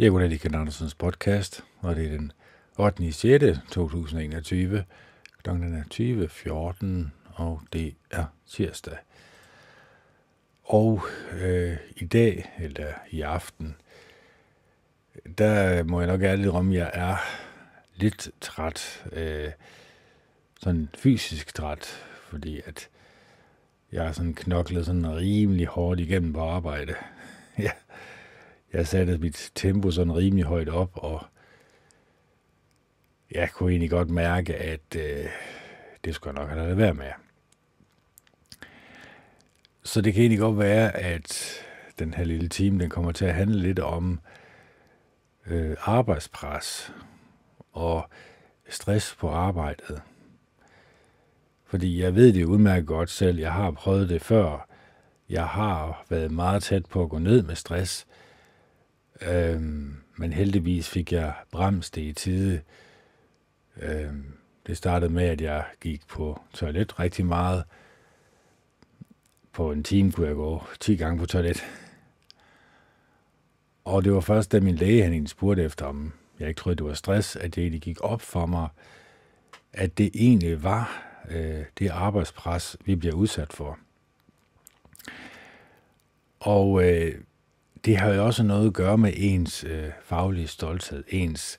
Jeg er Gunnar Andersens podcast, og det er den 8. 6. 2021. Klokken er 20.14, og det er tirsdag. Og øh, i dag, eller i aften, der må jeg nok ærligt om, at jeg er lidt træt. Øh, sådan fysisk træt, fordi at jeg har sådan knoklet sådan rimelig hårdt igennem på arbejde. ja jeg satte mit tempo sådan rimelig højt op, og jeg kunne egentlig godt mærke, at øh, det skulle jeg nok have lavet være med. Så det kan egentlig godt være, at den her lille time, den kommer til at handle lidt om øh, arbejdspres og stress på arbejdet. Fordi jeg ved det udmærket godt selv. Jeg har prøvet det før. Jeg har været meget tæt på at gå ned med stress. Øhm, men heldigvis fik jeg bremst det i tide. Øhm, det startede med, at jeg gik på toilet rigtig meget. På en time kunne jeg gå 10 gange på toilet. Og det var først, da min læge han spurgte efter, om jeg ikke troede, det var stress, at det egentlig gik op for mig, at det egentlig var øh, det arbejdspres, vi bliver udsat for. Og øh, det har jo også noget at gøre med ens øh, faglige stolthed, ens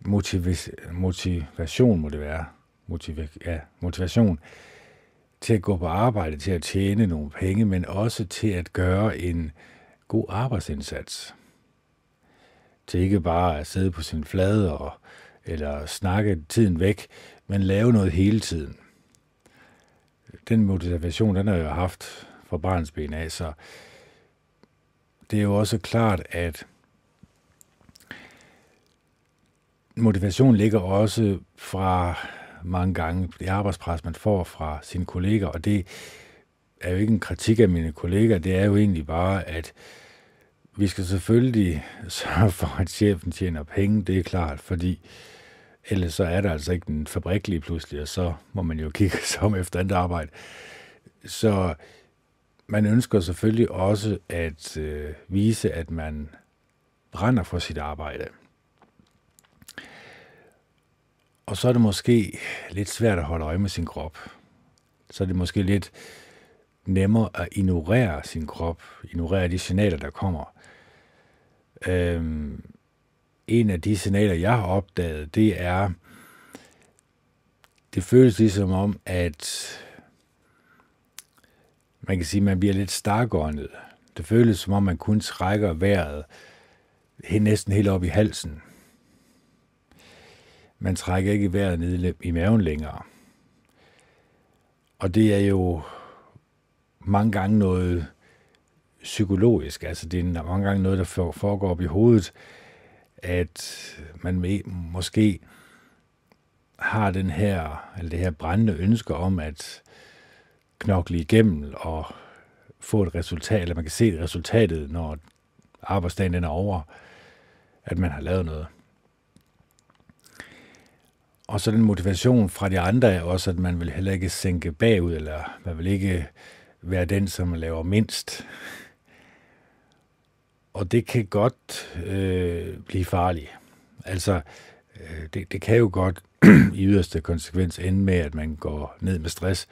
motiv- motivation må det være, Motiva- ja, motivation til at gå på arbejde, til at tjene nogle penge, men også til at gøre en god arbejdsindsats. Til ikke bare at sidde på sin flade og, eller snakke tiden væk, men lave noget hele tiden. Den motivation, den har jeg haft fra barnsben af, så det er jo også klart, at motivation ligger også fra mange gange det arbejdspres, man får fra sine kolleger, og det er jo ikke en kritik af mine kolleger, det er jo egentlig bare, at vi skal selvfølgelig sørge for, at chefen tjener penge, det er klart, fordi ellers så er der altså ikke en fabrik lige pludselig, og så må man jo kigge sig om efter andet arbejde. Så man ønsker selvfølgelig også at øh, vise, at man brænder for sit arbejde. Og så er det måske lidt svært at holde øje med sin krop. Så er det måske lidt nemmere at ignorere sin krop, ignorere de signaler, der kommer. Øhm, en af de signaler, jeg har opdaget, det er, det føles ligesom om, at man kan sige, at man bliver lidt stakåndet. Det føles som om, man kun trækker vejret næsten helt op i halsen. Man trækker ikke vejret ned i maven længere. Og det er jo mange gange noget psykologisk. Altså det er mange gange noget, der foregår op i hovedet, at man måske har den her, eller det her brændende ønske om, at knokle igennem og få et resultat, eller man kan se resultatet, når arbejdsdagen er over, at man har lavet noget. Og så den motivation fra de andre er også, at man vil heller ikke sænke bagud, eller man vil ikke være den, som laver mindst. Og det kan godt øh, blive farligt. Altså, øh, det, det kan jo godt i yderste konsekvens ende med, at man går ned med stress,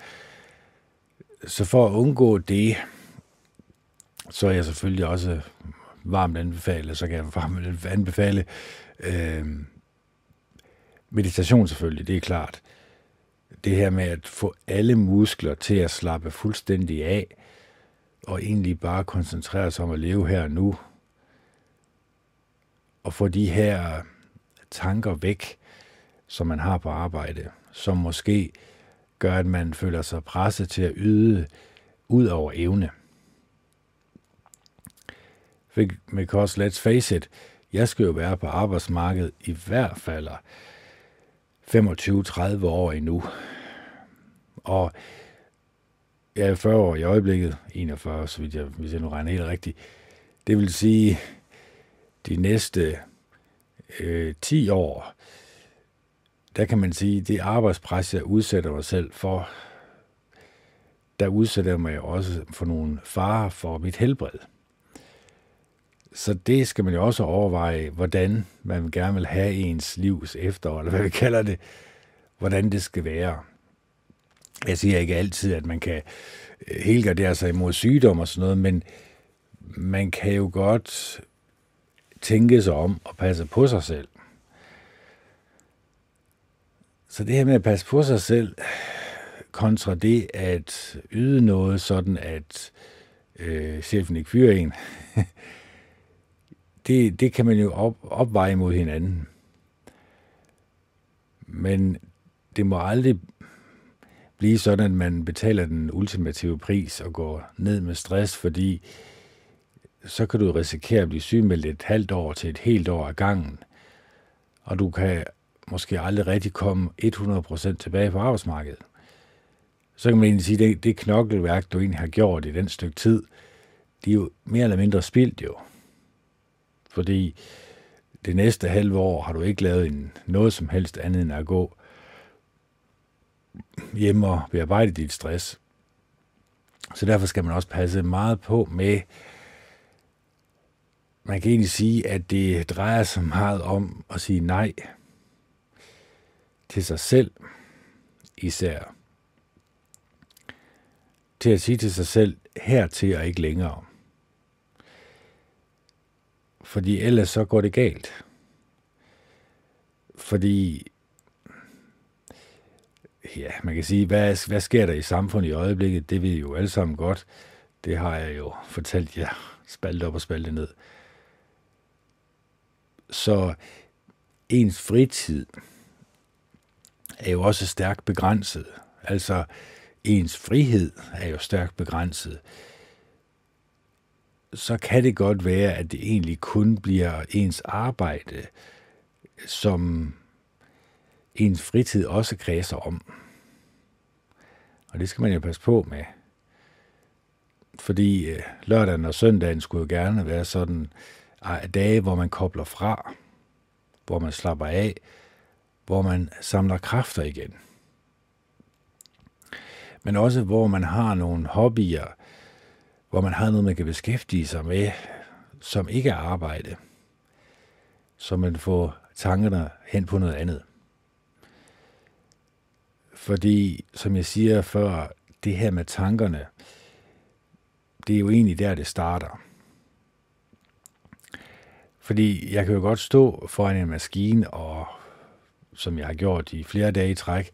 så for at undgå det, så er jeg selvfølgelig også varmt anbefale, så kan jeg varmt anbefale øh, meditation selvfølgelig, det er klart. Det her med at få alle muskler til at slappe fuldstændig af, og egentlig bare koncentrere sig om at leve her og nu, og få de her tanker væk, som man har på arbejde, som måske gør, at man føler sig presset til at yde ud over evne. Because let's face it, jeg skal jo være på arbejdsmarkedet i hvert fald 25-30 år endnu. Og jeg er 40 år i øjeblikket, 41, så vidt jeg, hvis jeg nu regner helt rigtigt. Det vil sige, de næste øh, 10 år, der kan man sige, det arbejdspres, jeg udsætter mig selv for, der udsætter jeg mig også for nogle farer for mit helbred. Så det skal man jo også overveje, hvordan man gerne vil have ens livs efterår, eller hvad vi kalder det, hvordan det skal være. Jeg siger ikke altid, at man kan øh, helgardere sig imod sygdom og sådan noget, men man kan jo godt tænke sig om og passe på sig selv. Så det her med at passe på sig selv, kontra det at yde noget sådan, at øh, chefen ikke fyrer en, det, det kan man jo op, opveje mod hinanden. Men det må aldrig blive sådan, at man betaler den ultimative pris og går ned med stress, fordi så kan du risikere at blive syg med et halvt år til et helt år af gangen. Og du kan måske aldrig rigtig komme 100% tilbage på arbejdsmarkedet. Så kan man egentlig sige, at det, det knokkelværk, du egentlig har gjort i den stykke tid, de er jo mere eller mindre spildt jo. Fordi det næste halve år har du ikke lavet en, noget som helst andet end at gå hjem og bearbejde dit stress. Så derfor skal man også passe meget på med, man kan egentlig sige, at det drejer sig meget om at sige nej til sig selv især. Til at sige til sig selv, hertil og ikke længere. Fordi ellers så går det galt. Fordi, ja, man kan sige, hvad, hvad sker der i samfundet i øjeblikket? Det ved I jo alle sammen godt. Det har jeg jo fortalt jer, spalte op og spalte ned. Så ens fritid er jo også stærkt begrænset. Altså, ens frihed er jo stærkt begrænset. Så kan det godt være, at det egentlig kun bliver ens arbejde, som ens fritid også kredser om. Og det skal man jo passe på med. Fordi øh, lørdagen og søndagen skulle jo gerne være sådan ah, dage, hvor man kobler fra, hvor man slapper af, hvor man samler kræfter igen. Men også hvor man har nogle hobbyer, hvor man har noget, man kan beskæftige sig med, som ikke er arbejde, så man får tankerne hen på noget andet. Fordi, som jeg siger før, det her med tankerne, det er jo egentlig der, det starter. Fordi jeg kan jo godt stå foran en maskine og som jeg har gjort i flere dage i træk,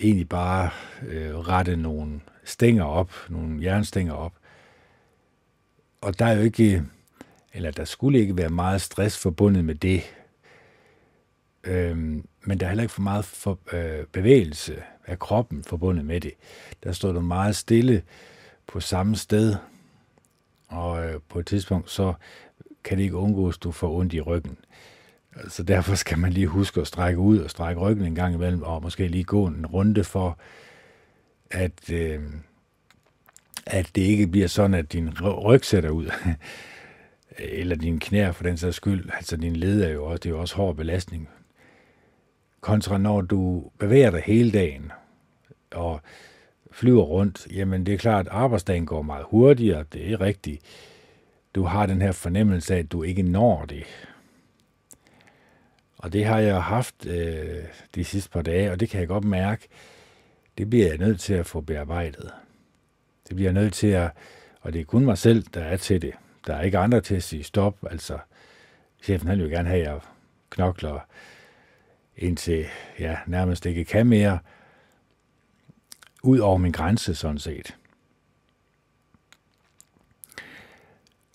egentlig bare øh, rette nogle stænger op, nogle jernstænger op. Og der er jo ikke, eller der skulle ikke være meget stress forbundet med det. Øhm, men der er heller ikke for meget for, øh, bevægelse af kroppen forbundet med det. Der står du meget stille på samme sted, og øh, på et tidspunkt så kan det ikke undgås, at du får ondt i ryggen. Så derfor skal man lige huske at strække ud og strække ryggen en gang imellem, og måske lige gå en runde for, at, øh, at det ikke bliver sådan, at din ryg sætter ud. eller din knæer for den sags skyld. Altså din led er jo også, det er jo også hård belastning. Kontra når du bevæger dig hele dagen, og flyver rundt, jamen det er klart, at arbejdsdagen går meget hurtigere, det er rigtigt. Du har den her fornemmelse af, at du ikke når det. Og det har jeg haft øh, de sidste par dage, og det kan jeg godt mærke, det bliver jeg nødt til at få bearbejdet. Det bliver jeg nødt til at, og det er kun mig selv, der er til det. Der er ikke andre til at sige stop, altså chefen han vil jo gerne have, at jeg knokler indtil jeg nærmest ikke kan mere, ud over min grænse sådan set.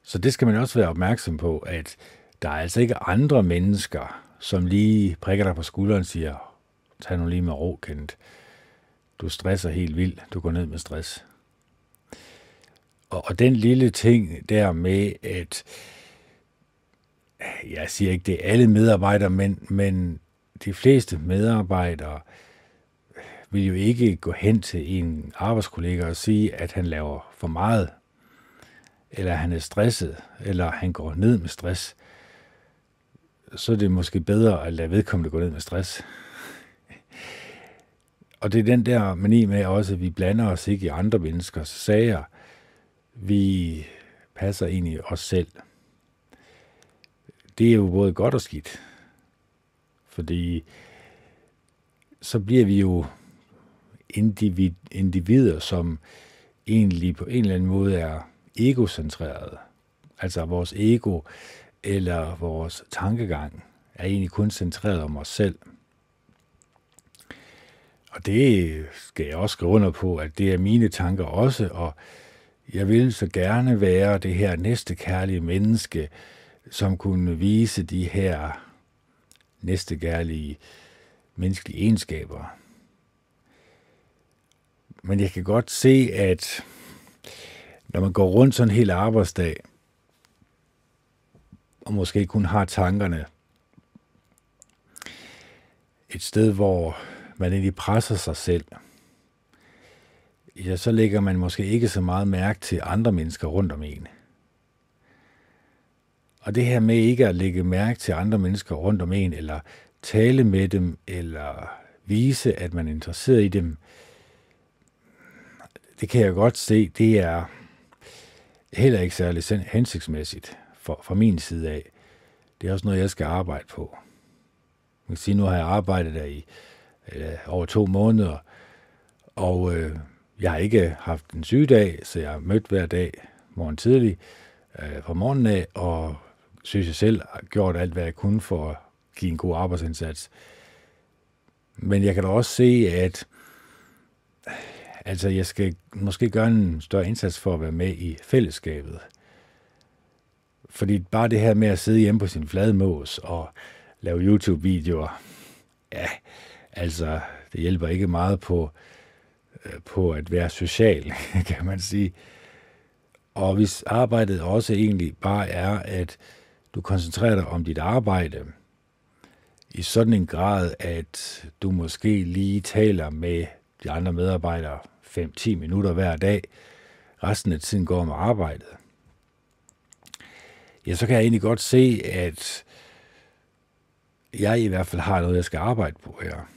Så det skal man også være opmærksom på, at der er altså ikke andre mennesker, som lige prikker dig på skulderen og siger, tag nu lige med ro, Kent. Du stresser helt vildt. Du går ned med stress. Og, og den lille ting der med, at jeg siger ikke, det er alle medarbejdere, men, men de fleste medarbejdere vil jo ikke gå hen til en arbejdskollega og sige, at han laver for meget, eller han er stresset, eller han går ned med stress så er det måske bedre at lade vedkommende gå ned med stress. Og det er den der mani med også, at vi blander os ikke i andre menneskers sager. Vi passer ind i os selv. det er jo både godt og skidt. Fordi så bliver vi jo individ, individer, som egentlig på en eller anden måde er egocentreret. Altså vores ego eller vores tankegang er egentlig kun centreret om os selv. Og det skal jeg også skrive under på, at det er mine tanker også, og jeg vil så gerne være det her næste kærlige menneske, som kunne vise de her næste kærlige menneskelige egenskaber. Men jeg kan godt se, at når man går rundt sådan en hel arbejdsdag, og måske kun har tankerne. Et sted, hvor man egentlig presser sig selv, ja, så lægger man måske ikke så meget mærke til andre mennesker rundt om en. Og det her med ikke at lægge mærke til andre mennesker rundt om en, eller tale med dem, eller vise, at man er interesseret i dem, det kan jeg godt se, det er heller ikke særlig hensigtsmæssigt for, fra min side af. Det er også noget, jeg skal arbejde på. Man kan sige, nu har jeg arbejdet der i øh, over to måneder, og øh, jeg har ikke haft en sygedag, så jeg har mødt hver dag morgen tidlig øh, fra morgenen af, og synes jeg selv har gjort alt, hvad jeg kunne for at give en god arbejdsindsats. Men jeg kan da også se, at altså, jeg skal måske gøre en større indsats for at være med i fællesskabet. Fordi bare det her med at sidde hjemme på sin flade mås og lave YouTube-videoer, ja, altså, det hjælper ikke meget på, øh, på at være social, kan man sige. Og hvis arbejdet også egentlig bare er, at du koncentrerer dig om dit arbejde i sådan en grad, at du måske lige taler med de andre medarbejdere 5-10 minutter hver dag, resten af tiden går med arbejdet, ja, så kan jeg egentlig godt se, at jeg i hvert fald har noget, jeg skal arbejde på her.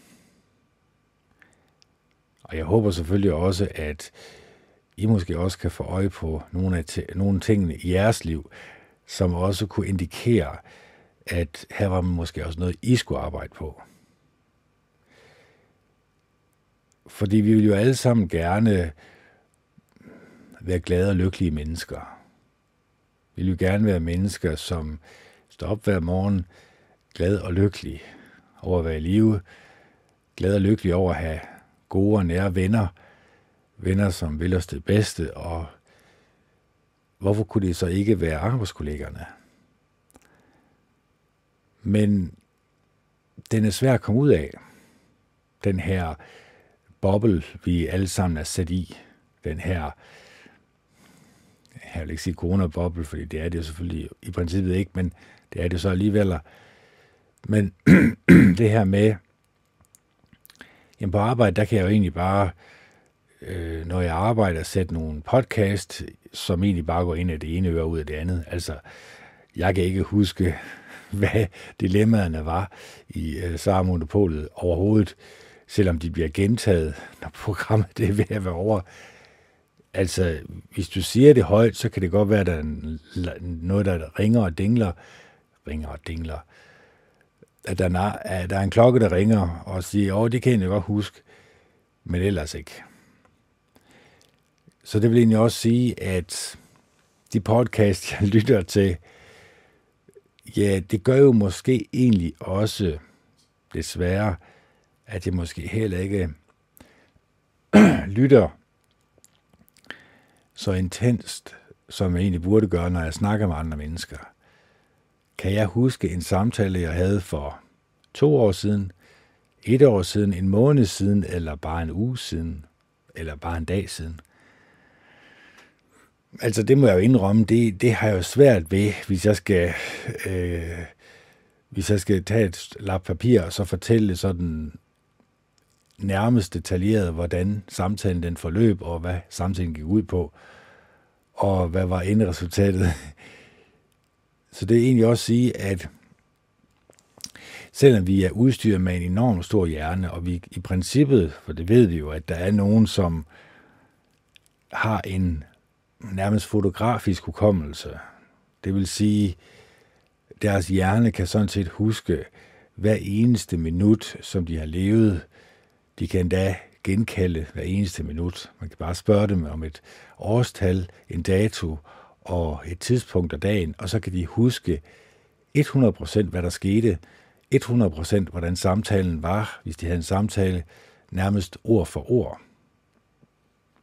Og jeg håber selvfølgelig også, at I måske også kan få øje på nogle af t- nogle tingene i jeres liv, som også kunne indikere, at her var måske også noget, I skulle arbejde på. Fordi vi vil jo alle sammen gerne være glade og lykkelige mennesker. Vil jo gerne være mennesker, som står op hver morgen glad og lykkelig over at være i live, glad og lykkelig over at have gode og nære venner, venner, som vil os det bedste, og hvorfor kunne det så ikke være arbejdskollegerne? Men den er svær at komme ud af, den her boble, vi alle sammen er sat i, den her, jeg vil ikke sige coronaboble, fordi det er det jo selvfølgelig i princippet ikke, men det er det så alligevel. Men det her med, jamen på arbejde, der kan jeg jo egentlig bare, øh, når jeg arbejder, sætte nogle podcast, som egentlig bare går ind af det ene øre ud af det andet. Altså, jeg kan ikke huske, hvad dilemmaerne var i øh, SAR-monopolet overhovedet selvom de bliver gentaget, når programmet det er ved at være over. Altså, hvis du siger det højt, så kan det godt være, at der er noget, der ringer og dingler. Ringer og dingler. At der, er, at der er en klokke, der ringer og siger, åh, det kan jeg godt huske, men ellers ikke. Så det vil egentlig også sige, at de podcast, jeg lytter til, ja, det gør jo måske egentlig også, desværre, at jeg måske heller ikke lytter så intenst, som jeg egentlig burde gøre, når jeg snakker med andre mennesker. Kan jeg huske en samtale, jeg havde for to år siden, et år siden, en måned siden, eller bare en uge siden, eller bare en dag siden? Altså, det må jeg jo indrømme, det, det har jeg jo svært ved, hvis jeg skal, øh, hvis jeg skal tage et lap papir og så fortælle sådan nærmest detaljeret, hvordan samtalen den forløb, og hvad samtalen gik ud på, og hvad var resultatet. Så det er egentlig også at sige, at selvom vi er udstyret med en enorm stor hjerne, og vi i princippet, for det ved vi jo, at der er nogen, som har en nærmest fotografisk hukommelse. Det vil sige, deres hjerne kan sådan set huske hver eneste minut, som de har levet. De kan endda genkalde hver eneste minut. Man kan bare spørge dem om et årstal, en dato og et tidspunkt af dagen, og så kan de huske 100% hvad der skete, 100% hvordan samtalen var, hvis de havde en samtale, nærmest ord for ord.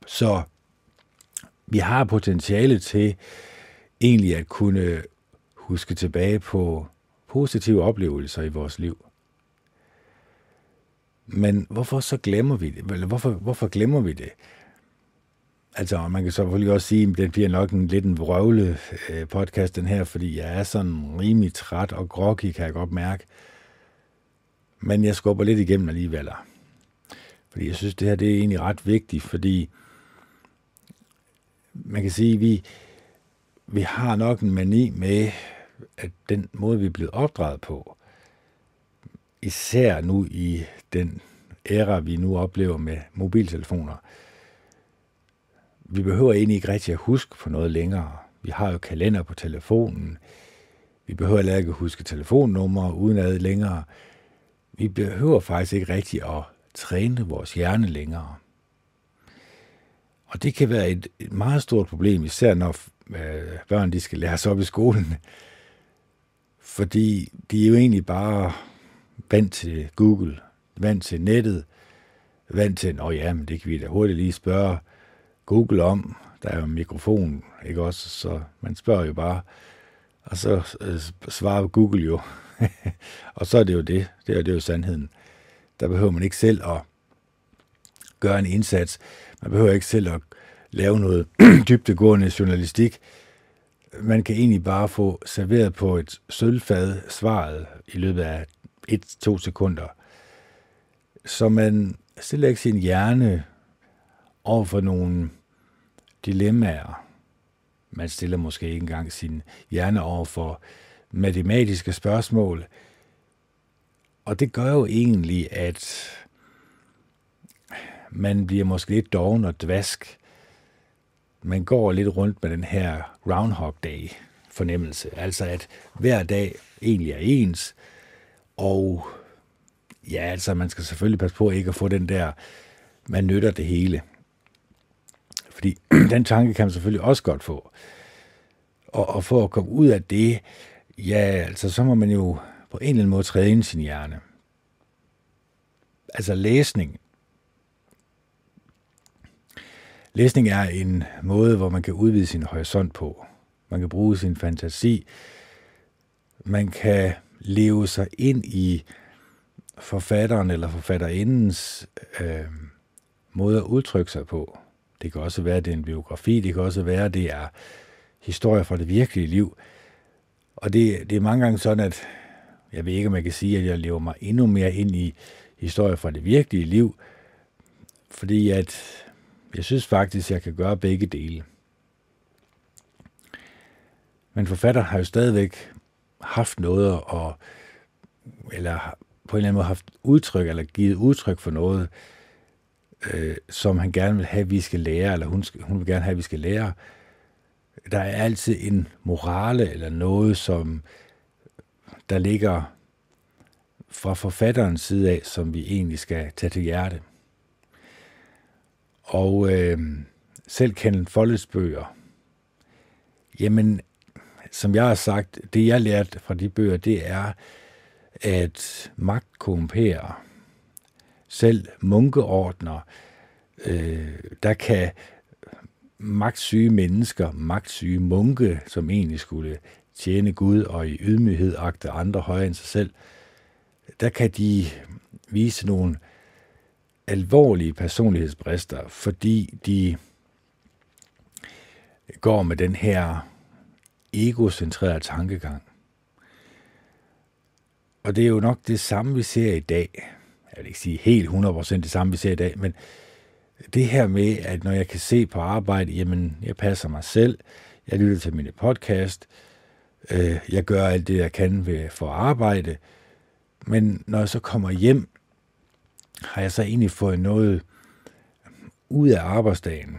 Så vi har potentiale til egentlig at kunne huske tilbage på positive oplevelser i vores liv. Men hvorfor så glemmer vi det? Eller hvorfor, hvorfor glemmer vi det? Altså, man kan selvfølgelig også sige, at det bliver nok en lidt en vrøvle øh, podcast, den her, fordi jeg er sådan rimelig træt og groggy, kan jeg godt mærke. Men jeg skubber lidt igennem alligevel. Fordi jeg synes, det her det er egentlig ret vigtigt, fordi man kan sige, at vi, vi har nok en mani med, at den måde, vi er blevet opdraget på, især nu i den æra, vi nu oplever med mobiltelefoner, vi behøver egentlig ikke rigtig at huske på noget længere. Vi har jo kalender på telefonen. Vi behøver heller ikke at huske telefonnumre uden ad længere. Vi behøver faktisk ikke rigtig at træne vores hjerne længere. Og det kan være et, et meget stort problem, især når øh, børn de skal læres op i skolen. Fordi de er jo egentlig bare vant til Google, vant til nettet, vant til, nå ja, men det kan vi da hurtigt lige spørge Google om. Der er jo en mikrofon, ikke også? Så man spørger jo bare, og så øh, svarer Google jo. og så er det jo det. Det er, det er jo sandheden. Der behøver man ikke selv at gøre en indsats. Man behøver ikke selv at lave noget dybtegående journalistik. Man kan egentlig bare få serveret på et sølvfad svaret i løbet af et-to sekunder. Så man stiller ikke sin hjerne over for nogle dilemmaer. Man stiller måske ikke engang sin hjerne over for matematiske spørgsmål. Og det gør jo egentlig, at man bliver måske lidt doven og dvask. Man går lidt rundt med den her Groundhog Day fornemmelse. Altså at hver dag egentlig er ens. Og ja, altså man skal selvfølgelig passe på ikke at få den der, man nytter det hele. Fordi den tanke kan man selvfølgelig også godt få. Og, og for at komme ud af det, ja, altså så må man jo på en eller anden måde træne sin hjerne. Altså læsning. Læsning er en måde, hvor man kan udvide sin horisont på. Man kan bruge sin fantasi. Man kan leve sig ind i forfatteren eller forfatterindens øh, måde at udtrykke sig på. Det kan også være, at det er en biografi, det kan også være, at det er historier fra det virkelige liv. Og det, det er mange gange sådan, at jeg ved ikke, om jeg kan sige, at jeg lever mig endnu mere ind i historier fra det virkelige liv, fordi at jeg synes faktisk, at jeg kan gøre begge dele. Men forfatter har jo stadigvæk haft noget og eller på en eller anden måde haft udtryk, eller givet udtryk for noget, øh, som han gerne vil have, at vi skal lære, eller hun, hun vil gerne have, at vi skal lære. Der er altid en morale eller noget, som der ligger fra forfatterens side af, som vi egentlig skal tage til hjerte. Og øh, selv Kenneth Folles bøger, jamen, som jeg har sagt, det jeg lærte fra de bøger, det er, at magt korrumperer selv munkeordner, øh, der kan magtsyge mennesker, magtsyge munke, som egentlig skulle tjene Gud og i ydmyghed agte andre højere end sig selv, der kan de vise nogle alvorlige personlighedsbrister, fordi de går med den her egocentreret tankegang. Og det er jo nok det samme, vi ser i dag jeg vil ikke sige helt 100% det samme, vi ser i dag, men det her med, at når jeg kan se på arbejde, jamen, jeg passer mig selv, jeg lytter til mine podcast, øh, jeg gør alt det, jeg kan ved for arbejde, men når jeg så kommer hjem, har jeg så egentlig fået noget ud af arbejdsdagen.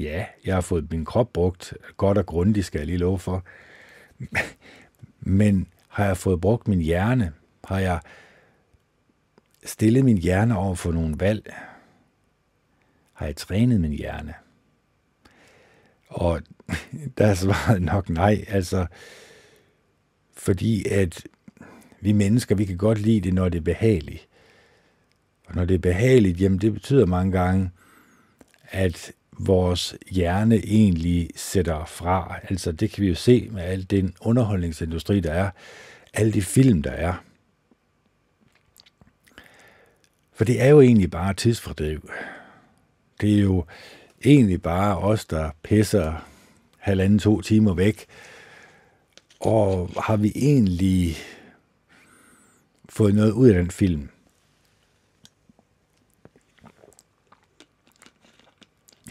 Ja, jeg har fået min krop brugt godt og grundigt, skal jeg lige love for. Men Har jeg fået brugt min hjerne? Har jeg stillet min hjerne over for nogle valg? Har jeg trænet min hjerne? Og der er svaret nok nej, altså fordi at vi mennesker, vi kan godt lide det, når det er behageligt. Og når det er behageligt, jamen det betyder mange gange, at vores hjerne egentlig sætter fra. Altså det kan vi jo se med al den underholdningsindustri, der er, alle de film, der er. For det er jo egentlig bare tidsfordriv. Det er jo egentlig bare os, der pisser halvanden, to timer væk. Og har vi egentlig fået noget ud af den film?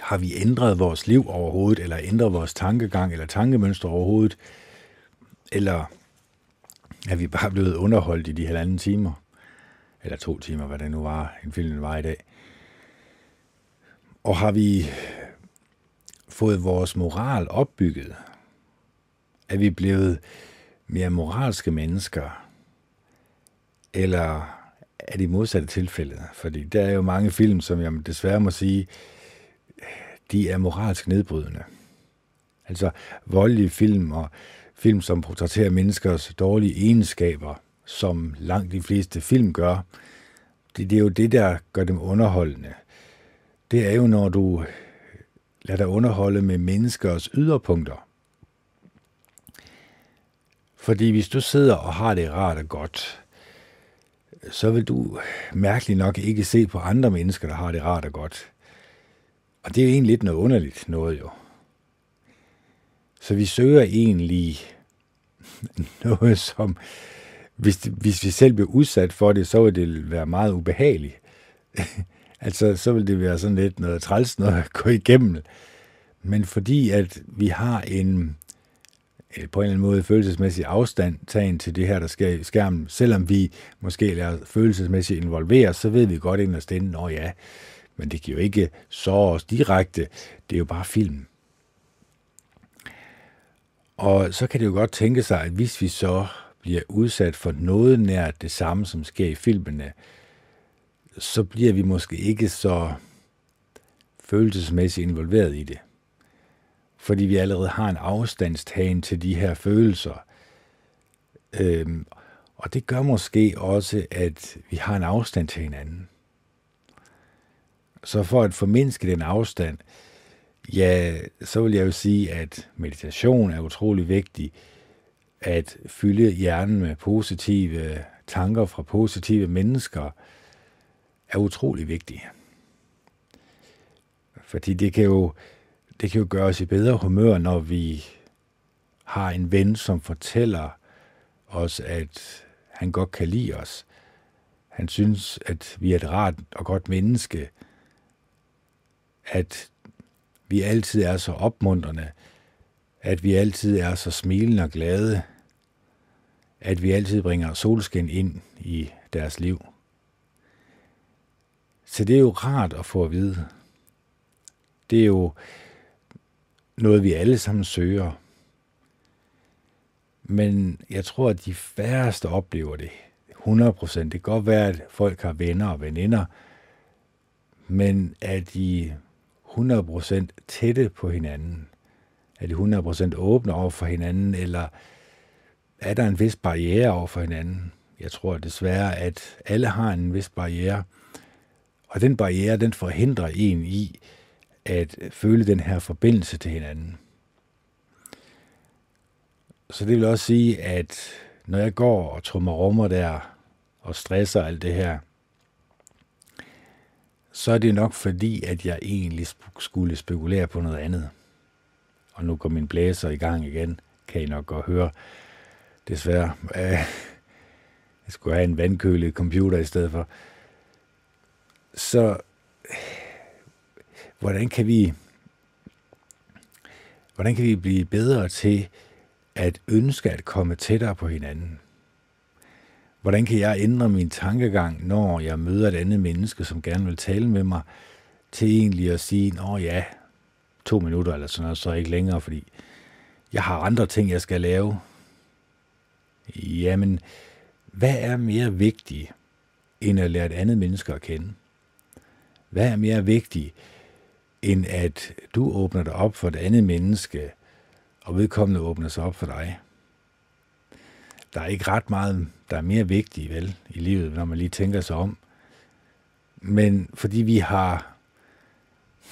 Har vi ændret vores liv overhovedet, eller ændret vores tankegang eller tankemønster overhovedet? Eller er vi bare blevet underholdt i de halvanden timer? Eller to timer, hvad det nu var, en film var i dag. Og har vi fået vores moral opbygget? Er vi blevet mere moralske mennesker? Eller er det modsatte tilfælde? Fordi der er jo mange film, som jeg desværre må sige, de er moralsk nedbrydende. Altså voldelige film og film, som portrætterer menneskers dårlige egenskaber, som langt de fleste film gør, det, det er jo det, der gør dem underholdende. Det er jo, når du lader dig underholde med menneskers yderpunkter. Fordi hvis du sidder og har det rart og godt, så vil du mærkeligt nok ikke se på andre mennesker, der har det rart og godt. Og det er jo egentlig lidt noget underligt noget jo. Så vi søger egentlig noget, som hvis, hvis vi selv bliver udsat for det, så vil det være meget ubehageligt. altså, så vil det være sådan lidt noget træls noget at gå igennem. Men fordi at vi har en eh, på en eller anden måde følelsesmæssig afstand tagen til det her, der sker i skærmen, selvom vi måske er følelsesmæssigt involveret, så ved vi godt ind og stænde, at ja, men det kan jo ikke så os direkte, det er jo bare film. Og så kan det jo godt tænke sig, at hvis vi så bliver udsat for noget nær det samme, som sker i filmene, så bliver vi måske ikke så følelsesmæssigt involveret i det. Fordi vi allerede har en afstandstagen til de her følelser. Øhm, og det gør måske også, at vi har en afstand til hinanden. Så for at formindske den afstand, ja, så vil jeg jo sige, at meditation er utrolig vigtig. At fylde hjernen med positive tanker fra positive mennesker er utrolig vigtigt. Fordi det kan jo, det kan jo gøre os i bedre humør, når vi har en ven, som fortæller os, at han godt kan lide os. Han synes, at vi er et rart og godt menneske, at vi altid er så opmuntrende, at vi altid er så smilende og glade, at vi altid bringer solskin ind i deres liv. Så det er jo rart at få at vide. Det er jo noget, vi alle sammen søger. Men jeg tror, at de færreste oplever det 100 procent. Det kan godt være, at folk har venner og veninder, men at de 100% tætte på hinanden? Er de 100% åbne over for hinanden, eller er der en vis barriere over for hinanden? Jeg tror desværre, at alle har en vis barriere, og den barriere, den forhindrer en i at føle den her forbindelse til hinanden. Så det vil også sige, at når jeg går og trummer rummer der og stresser alt det her, så er det nok fordi, at jeg egentlig skulle spekulere på noget andet. Og nu går min blæser i gang igen, kan I nok godt høre. Desværre. Jeg skulle have en vandkølet computer i stedet for. Så hvordan kan vi hvordan kan vi blive bedre til at ønske at komme tættere på hinanden? Hvordan kan jeg ændre min tankegang, når jeg møder et andet menneske, som gerne vil tale med mig, til egentlig at sige, nå ja, to minutter eller sådan noget, så ikke længere, fordi jeg har andre ting, jeg skal lave. jamen, hvad er mere vigtigt, end at lære et andet menneske at kende? Hvad er mere vigtigt, end at du åbner dig op for et andet menneske, og vedkommende åbner sig op for dig? Der er ikke ret meget, der er mere vigtigt vel, i livet, når man lige tænker sig om. Men fordi vi har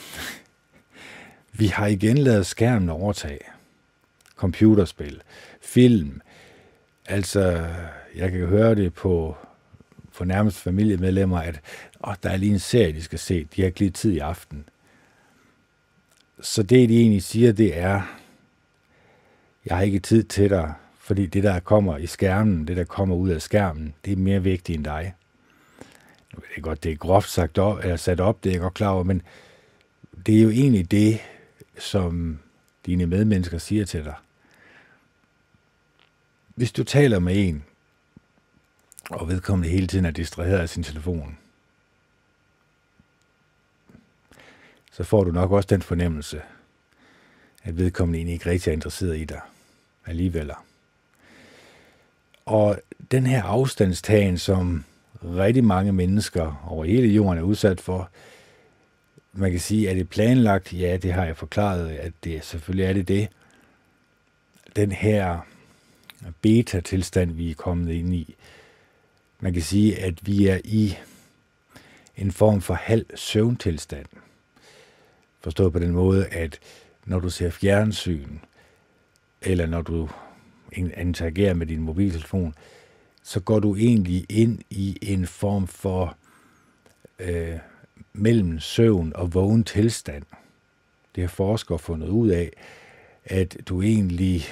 vi har igen lavet skærmen overtage. Computerspil, film. Altså, jeg kan høre det på, på nærmest familiemedlemmer, at åh, der er lige en serie, de skal se. De har ikke lige tid i aften. Så det, de egentlig siger, det er, jeg har ikke tid til dig, fordi det, der kommer i skærmen, det, der kommer ud af skærmen, det er mere vigtigt end dig. Nu ved jeg godt, det er groft sagt op, eller sat op, det er jeg godt klar over, men det er jo egentlig det, som dine medmennesker siger til dig. Hvis du taler med en, og vedkommende hele tiden er distraheret af sin telefon, så får du nok også den fornemmelse, at vedkommende egentlig ikke rigtig er interesseret i dig alligevel. Og den her afstandstagen, som rigtig mange mennesker over hele jorden er udsat for, man kan sige, er det planlagt? Ja, det har jeg forklaret, at det selvfølgelig er det det. Den her beta-tilstand, vi er kommet ind i, man kan sige, at vi er i en form for halv søvntilstand. Forstået på den måde, at når du ser fjernsyn, eller når du interagerer med din mobiltelefon, så går du egentlig ind i en form for øh, mellem søvn og vågen tilstand. Det har forskere fundet ud af, at du egentlig,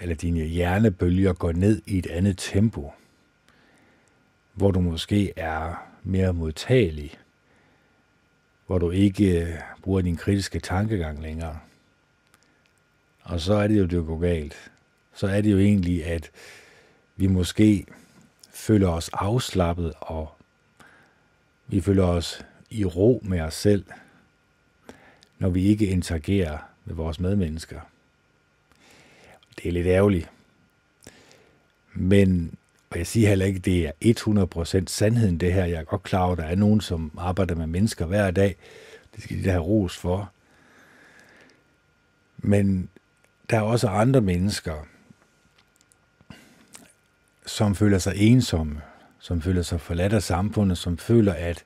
eller dine hjernebølger går ned i et andet tempo, hvor du måske er mere modtagelig, hvor du ikke øh, bruger din kritiske tankegang længere. Og så er det jo, det går galt. Så er det jo egentlig, at vi måske føler os afslappet og vi føler os i ro med os selv, når vi ikke interagerer med vores medmennesker. Det er lidt ærgerligt. Men, og jeg siger heller ikke, at det er 100% sandheden det her. Jeg er godt klar over, at der er nogen, som arbejder med mennesker hver dag. Det skal de da have ros for. Men der er også andre mennesker, som føler sig ensomme, som føler sig forladt af samfundet, som føler, at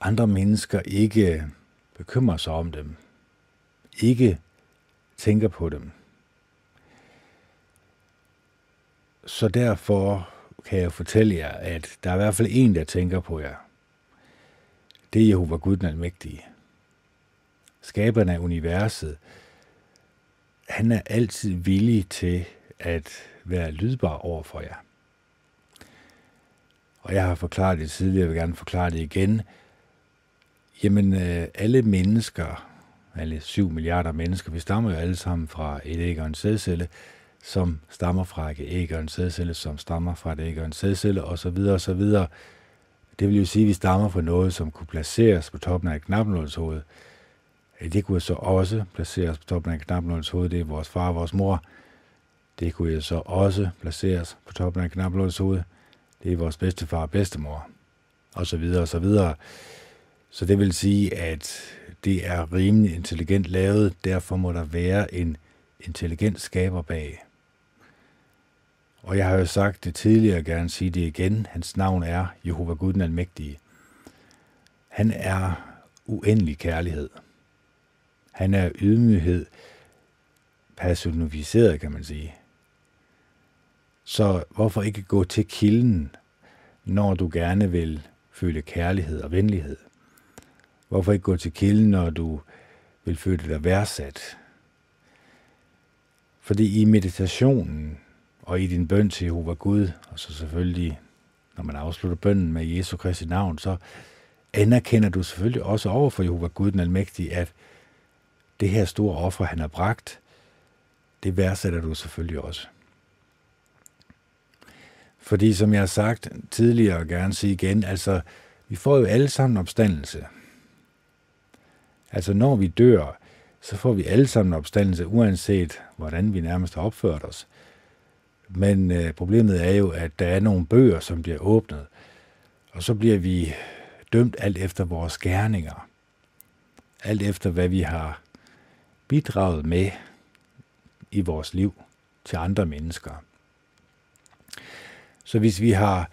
andre mennesker ikke bekymrer sig om dem, ikke tænker på dem. Så derfor kan jeg fortælle jer, at der er i hvert fald en, der tænker på jer. Det er Jehova Gud den Almægtige. Skaberen af universet. Han er altid villig til at være lydbar over for jer. Og jeg har forklaret det tidligere, jeg vil gerne forklare det igen. Jamen, øh, alle mennesker, alle 7 milliarder mennesker, vi stammer jo alle sammen fra et æg og en sædcelle, som stammer fra et æg og en sædcelle, som stammer fra et æg og en sædcelle, osv. osv. Det vil jo sige, at vi stammer fra noget, som kunne placeres på toppen af et knapnålshoved. Det kunne så også placeres på toppen af et knapnålshoved. Det er vores far og vores mor. Det kunne så også placeres på toppen af et knapnålshoved det er vores bedstefar og bedstemor, og så videre og så videre. Så det vil sige, at det er rimelig intelligent lavet, derfor må der være en intelligent skaber bag. Og jeg har jo sagt det tidligere, og gerne sige det igen. Hans navn er Jehova Gud den Almægtige. Han er uendelig kærlighed. Han er ydmyghed personificeret, kan man sige. Så hvorfor ikke gå til kilden, når du gerne vil føle kærlighed og venlighed? Hvorfor ikke gå til kilden, når du vil føle dig værdsat? Fordi i meditationen og i din bøn til Jehova Gud, og så selvfølgelig, når man afslutter bønnen med Jesu Kristi navn, så anerkender du selvfølgelig også over for Jehova Gud den Almægtige, at det her store offer, han har bragt, det værdsætter du selvfølgelig også. Fordi som jeg har sagt tidligere og gerne sige igen, altså vi får jo alle sammen opstandelse. Altså når vi dør, så får vi alle sammen opstandelse, uanset hvordan vi nærmest har opført os. Men øh, problemet er jo, at der er nogle bøger, som bliver åbnet, og så bliver vi dømt alt efter vores gerninger. Alt efter, hvad vi har bidraget med i vores liv til andre mennesker. Så hvis vi har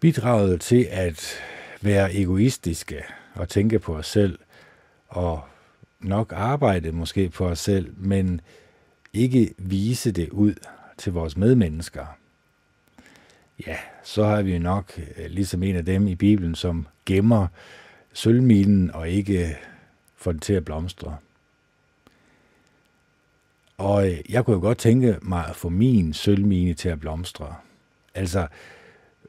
bidraget til at være egoistiske og tænke på os selv, og nok arbejde måske på os selv, men ikke vise det ud til vores medmennesker, ja, så har vi nok øh, ligesom en af dem i Bibelen, som gemmer sølvminen og ikke får den til at blomstre. Og øh, jeg kunne jo godt tænke mig at få min sølvmine til at blomstre. Altså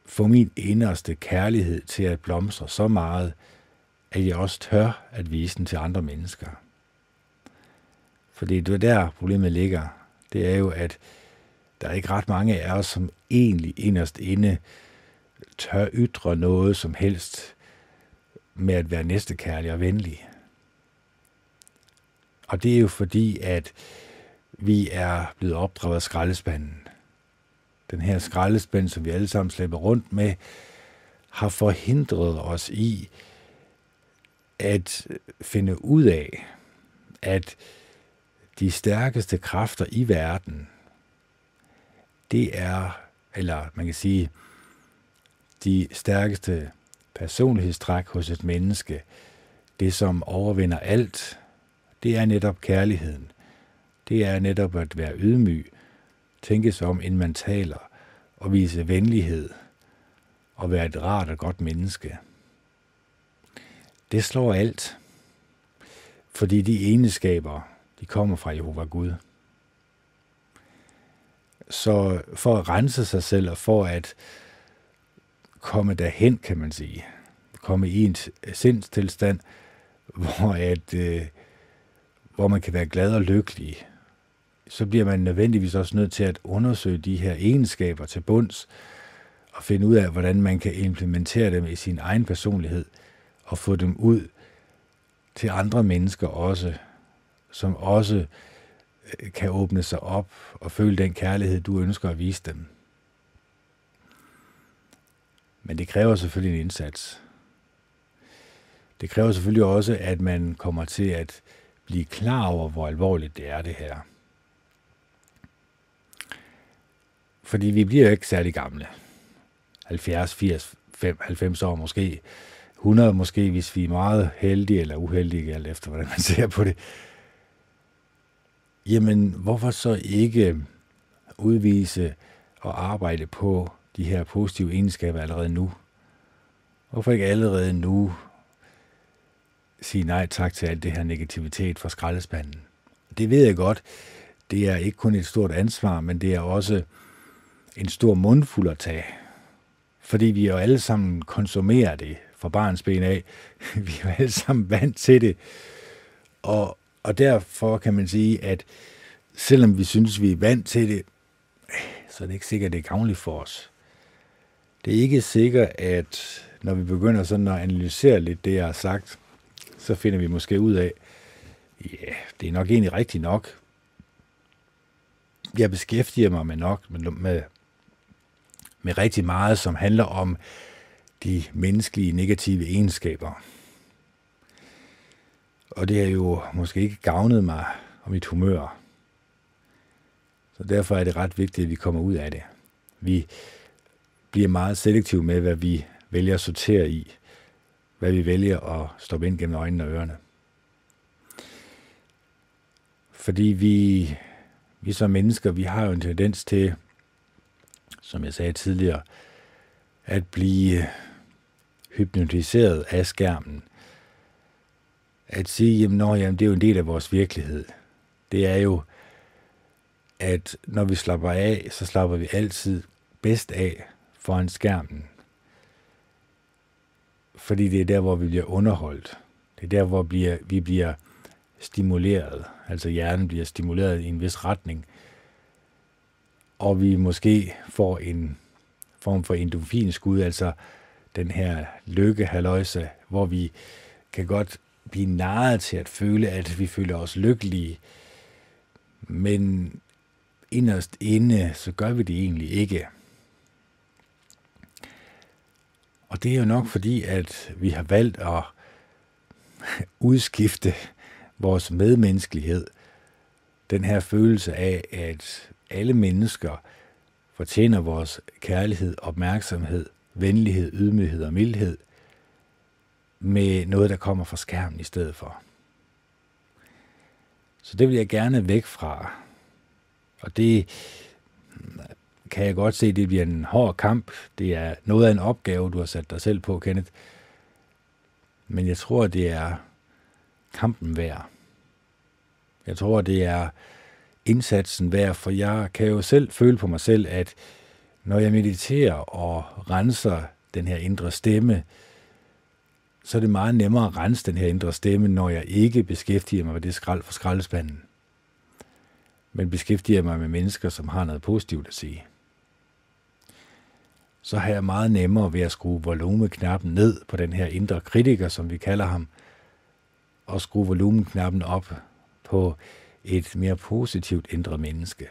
få min inderste kærlighed til at blomstre så meget, at jeg også tør at vise den til andre mennesker. Fordi det er der problemet ligger. Det er jo, at der er ikke ret mange af os, som egentlig inderst inde tør ytre noget som helst med at være næstekærlig og venlig. Og det er jo fordi, at vi er blevet opdraget af skraldespanden. Den her skraldespand, som vi alle sammen slæber rundt med, har forhindret os i at finde ud af, at de stærkeste kræfter i verden, det er, eller man kan sige, de stærkeste personlighedstræk hos et menneske, det som overvinder alt, det er netop kærligheden. Det er netop at være ydmyg, tænke sig om, inden man taler, og vise venlighed, og være et rart og godt menneske. Det slår alt, fordi de egenskaber, de kommer fra Jehova Gud. Så for at rense sig selv og for at komme derhen, kan man sige, komme i en sindstilstand, hvor, at, øh, hvor man kan være glad og lykkelig, så bliver man nødvendigvis også nødt til at undersøge de her egenskaber til bunds, og finde ud af, hvordan man kan implementere dem i sin egen personlighed, og få dem ud til andre mennesker også, som også øh, kan åbne sig op og føle den kærlighed, du ønsker at vise dem. Men det kræver selvfølgelig en indsats. Det kræver selvfølgelig også, at man kommer til at blive klar over, hvor alvorligt det er det her. Fordi vi bliver ikke særlig gamle. 70, 80, 5, 90 år måske. 100 måske, hvis vi er meget heldige eller uheldige, alt efter hvordan man ser på det. Jamen, hvorfor så ikke udvise og arbejde på de her positive egenskaber allerede nu? Hvorfor ikke allerede nu sige nej tak til alt det her negativitet fra skraldespanden? Det ved jeg godt. Det er ikke kun et stort ansvar, men det er også en stor mundfuld at tage. Fordi vi jo alle sammen konsumerer det fra barns ben af. Vi er jo alle sammen vant til det. Og, og derfor kan man sige, at selvom vi synes, vi er vant til det, så er det ikke sikkert, at det er gavnligt for os. Det er ikke sikkert, at når vi begynder sådan at analysere lidt det, jeg har sagt, så finder vi måske ud af, ja, det er nok egentlig rigtigt nok. Jeg beskæftiger mig med nok med, med, med rigtig meget, som handler om de menneskelige negative egenskaber. Og det har jo måske ikke gavnet mig og mit humør. Så derfor er det ret vigtigt, at vi kommer ud af det. Vi bliver meget selektive med, hvad vi vælger at sortere i. Hvad vi vælger at stoppe ind gennem øjnene og ørerne. Fordi vi, vi som mennesker, vi har jo en tendens til, som jeg sagde tidligere, at blive hypnotiseret af skærmen. At sige, jamen, nå, jamen, det er jo en del af vores virkelighed. Det er jo, at når vi slapper af, så slapper vi altid bedst af foran skærmen. Fordi det er der, hvor vi bliver underholdt. Det er der, hvor vi bliver, vi bliver stimuleret. Altså hjernen bliver stimuleret i en vis retning. Og vi måske får en form for endorfinskud, altså den her lykkehaløjse, hvor vi kan godt blive narret til at føle, at vi føler os lykkelige. Men inderst inde, så gør vi det egentlig ikke. Og det er jo nok fordi, at vi har valgt at udskifte vores medmenneskelighed. Den her følelse af, at alle mennesker fortjener vores kærlighed, opmærksomhed, venlighed, ydmyghed og mildhed med noget, der kommer fra skærmen i stedet for. Så det vil jeg gerne væk fra. Og det kan jeg godt se, det bliver en hård kamp. Det er noget af en opgave, du har sat dig selv på, Kenneth. Men jeg tror, det er kampen værd. Jeg tror, det er indsatsen værd, for jeg kan jo selv føle på mig selv, at når jeg mediterer og renser den her indre stemme, så er det meget nemmere at rense den her indre stemme, når jeg ikke beskæftiger mig med det skrald for skraldespanden, men beskæftiger mig med mennesker, som har noget positivt at sige. Så har jeg meget nemmere ved at skrue volumeknappen ned på den her indre kritiker, som vi kalder ham, og skrue volumenknappen op på et mere positivt indre menneske.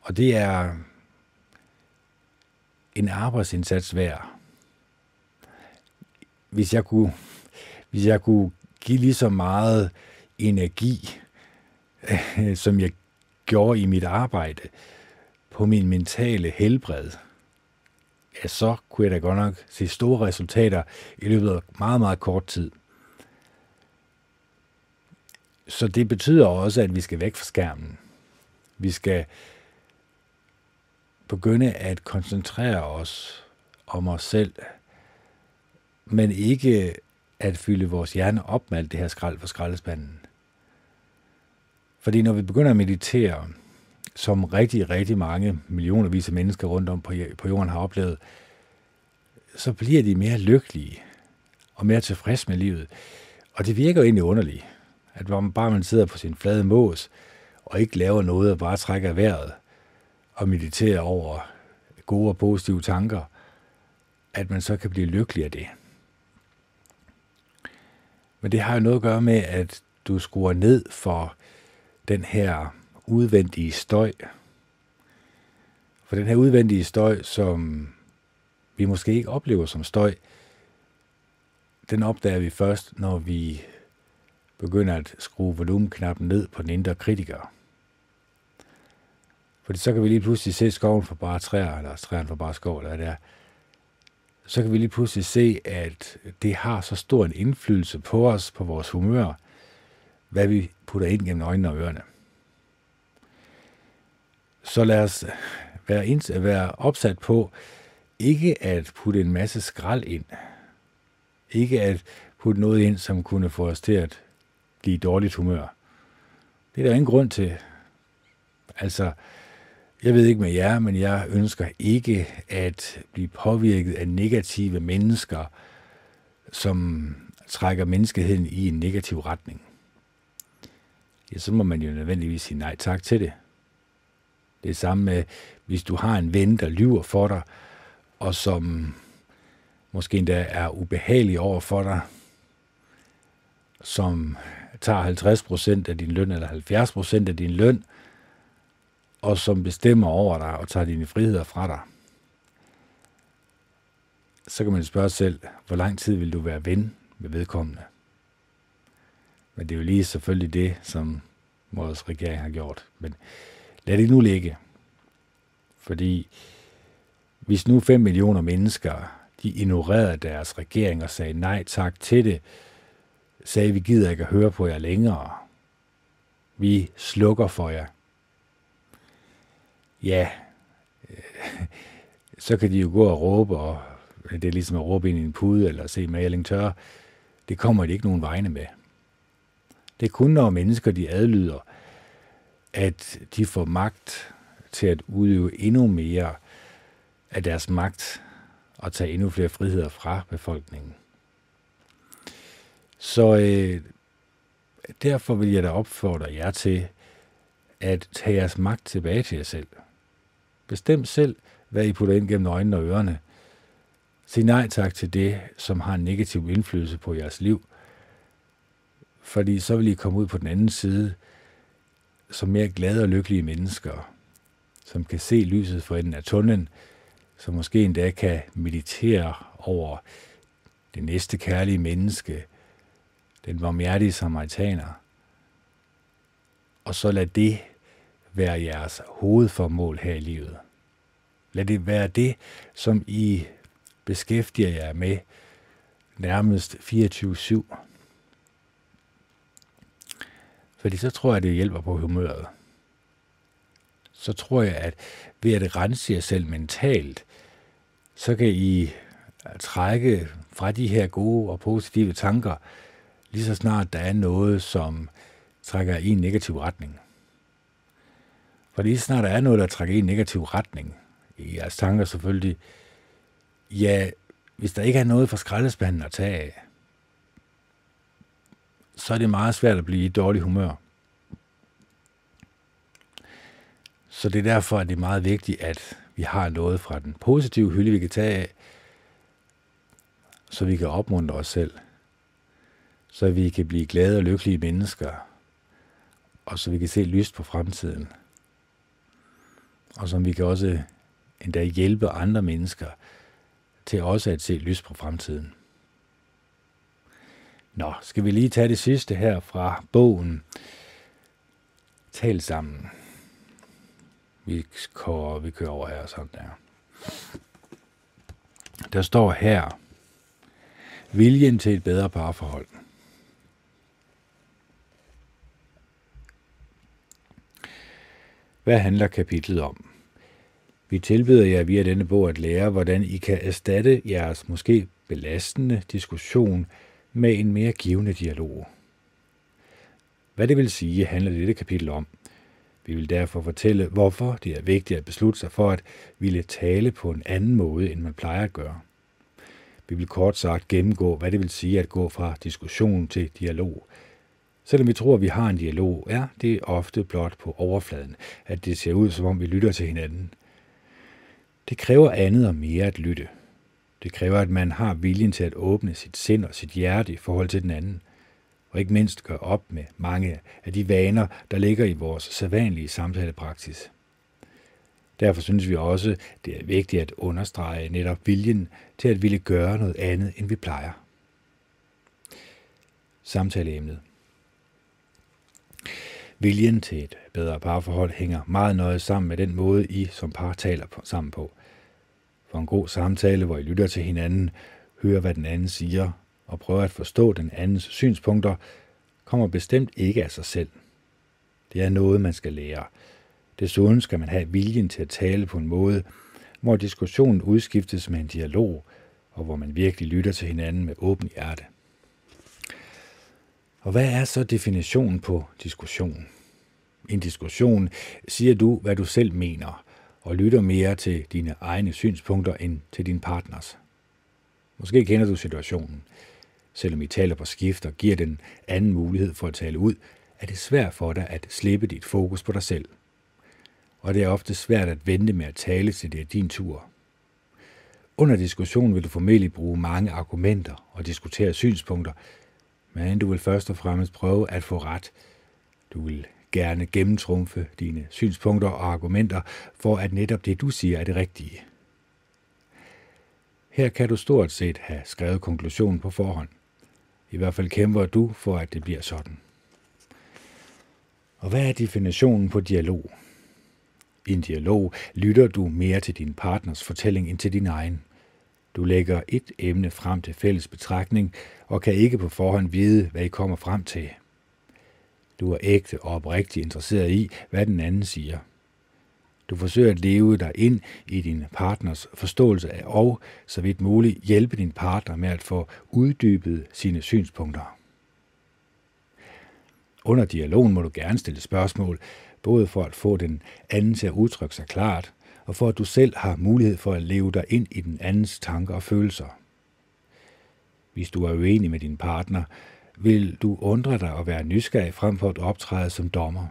Og det er en arbejdsindsats værd. Hvis jeg kunne, hvis jeg kunne give lige så meget energi, som jeg gjorde i mit arbejde, på min mentale helbred, ja, så kunne jeg da godt nok se store resultater i løbet af meget, meget kort tid. Så det betyder også, at vi skal væk fra skærmen. Vi skal begynde at koncentrere os om os selv, men ikke at fylde vores hjerne op med alt det her skrald fra skraldespanden. Fordi når vi begynder at meditere, som rigtig, rigtig mange millionervis af mennesker rundt om på jorden har oplevet, så bliver de mere lykkelige og mere tilfredse med livet. Og det virker jo egentlig underligt, at bare man sidder på sin flade mås og ikke laver noget og bare trækker vejret og mediterer over gode og positive tanker, at man så kan blive lykkelig af det. Men det har jo noget at gøre med, at du skruer ned for den her udvendige støj. For den her udvendige støj, som vi måske ikke oplever som støj, den opdager vi først, når vi begynder at skrue volumenknappen ned på den indre kritiker. Fordi så kan vi lige pludselig se skoven for bare træer, eller træerne for bare skov, eller hvad det er. Så kan vi lige pludselig se, at det har så stor en indflydelse på os, på vores humør, hvad vi putter ind gennem øjnene og ørerne. Så lad os være, ind, være opsat på ikke at putte en masse skrald ind. Ikke at putte noget ind, som kunne få os til at blive i dårligt humør. Det er der ingen grund til. Altså, jeg ved ikke med jer, men jeg ønsker ikke at blive påvirket af negative mennesker, som trækker menneskeheden i en negativ retning. Ja, så må man jo nødvendigvis sige nej tak til det. Det er samme med, hvis du har en ven, der lyver for dig, og som måske endda er ubehagelig over for dig, som tager 50% af din løn eller 70% af din løn, og som bestemmer over dig og tager dine friheder fra dig, så kan man spørge sig selv, hvor lang tid vil du være ven med vedkommende? Men det er jo lige selvfølgelig det, som vores regering har gjort. Men lad det nu ligge. Fordi hvis nu 5 millioner mennesker, de ignorerede deres regering og sagde nej tak til det, sagde, vi gider ikke at høre på jer længere. Vi slukker for jer. Ja, øh, så kan de jo gå og råbe, og det er ligesom at råbe ind i en pude eller se maling tør. Det kommer de ikke nogen vegne med. Det er kun, når mennesker de adlyder, at de får magt til at udøve endnu mere af deres magt og tage endnu flere friheder fra befolkningen. Så øh, derfor vil jeg da opfordre jer til at tage jeres magt tilbage til jer selv. Bestem selv, hvad I putter ind gennem øjnene og ørerne. Sig nej tak til det, som har en negativ indflydelse på jeres liv. Fordi så vil I komme ud på den anden side som mere glade og lykkelige mennesker, som kan se lyset for enden af tunnelen, som måske endda kan meditere over det næste kærlige menneske, den varmhjertige samaritaner. Og så lad det være jeres hovedformål her i livet. Lad det være det, som I beskæftiger jer med nærmest 24-7. Fordi så tror jeg, det hjælper på humøret. Så tror jeg, at ved at rense jer selv mentalt, så kan I trække fra de her gode og positive tanker, lige så snart der er noget, som trækker i en negativ retning. For lige så snart der er noget, der trækker i en negativ retning, i jeres tanker selvfølgelig, ja, hvis der ikke er noget for skraldespanden at tage af, så er det meget svært at blive i dårlig humør. Så det er derfor, at det er meget vigtigt, at vi har noget fra den positive hylde, vi kan tage af, så vi kan opmuntre os selv, så vi kan blive glade og lykkelige mennesker, og så vi kan se lyst på fremtiden, og så vi kan også endda hjælpe andre mennesker til også at se lyst på fremtiden. Nå, skal vi lige tage det sidste her fra bogen. Tal sammen. Vi kører, vi kører over her, sådan der. Der står her, viljen til et bedre parforhold. Hvad handler kapitlet om? Vi tilbyder jer via denne bog at lære, hvordan I kan erstatte jeres måske belastende diskussion med en mere givende dialog. Hvad det vil sige, handler dette kapitel om. Vi vil derfor fortælle, hvorfor det er vigtigt at beslutte sig for at ville tale på en anden måde, end man plejer at gøre. Vi vil kort sagt gennemgå, hvad det vil sige at gå fra diskussion til dialog. Selvom vi tror, at vi har en dialog, er det ofte blot på overfladen, at det ser ud, som om vi lytter til hinanden. Det kræver andet og mere at lytte. Det kræver, at man har viljen til at åbne sit sind og sit hjerte i forhold til den anden, og ikke mindst gøre op med mange af de vaner, der ligger i vores sædvanlige samtalepraksis. Derfor synes vi også, det er vigtigt at understrege netop viljen til at ville gøre noget andet, end vi plejer. Samtaleemnet Viljen til et bedre parforhold hænger meget nøje sammen med den måde, I som par taler sammen på. For en god samtale, hvor I lytter til hinanden, hører hvad den anden siger og prøver at forstå den andens synspunkter, kommer bestemt ikke af sig selv. Det er noget, man skal lære. Desuden skal man have viljen til at tale på en måde, hvor diskussionen udskiftes med en dialog, og hvor man virkelig lytter til hinanden med åben hjerte. Og hvad er så definitionen på diskussion? En diskussion siger du, hvad du selv mener, og lytter mere til dine egne synspunkter end til din partners. Måske kender du situationen. Selvom I taler på skift og giver den anden mulighed for at tale ud, er det svært for dig at slippe dit fokus på dig selv. Og det er ofte svært at vente med at tale til det er din tur. Under diskussionen vil du formentlig bruge mange argumenter og diskutere synspunkter, men du vil først og fremmest prøve at få ret. Du vil gerne gennemtrumfe dine synspunkter og argumenter, for at netop det, du siger, er det rigtige. Her kan du stort set have skrevet konklusionen på forhånd. I hvert fald kæmper du for, at det bliver sådan. Og hvad er definitionen på dialog? I en dialog lytter du mere til din partners fortælling end til din egen. Du lægger et emne frem til fælles betragtning og kan ikke på forhånd vide, hvad I kommer frem til. Du er ægte og oprigtigt interesseret i, hvad den anden siger. Du forsøger at leve dig ind i din partners forståelse af og, så vidt muligt, hjælpe din partner med at få uddybet sine synspunkter. Under dialogen må du gerne stille spørgsmål, både for at få den anden til at udtrykke sig klart, og for at du selv har mulighed for at leve dig ind i den andens tanker og følelser. Hvis du er uenig med din partner, vil du undre dig og være nysgerrig frem for at optræde som dommer.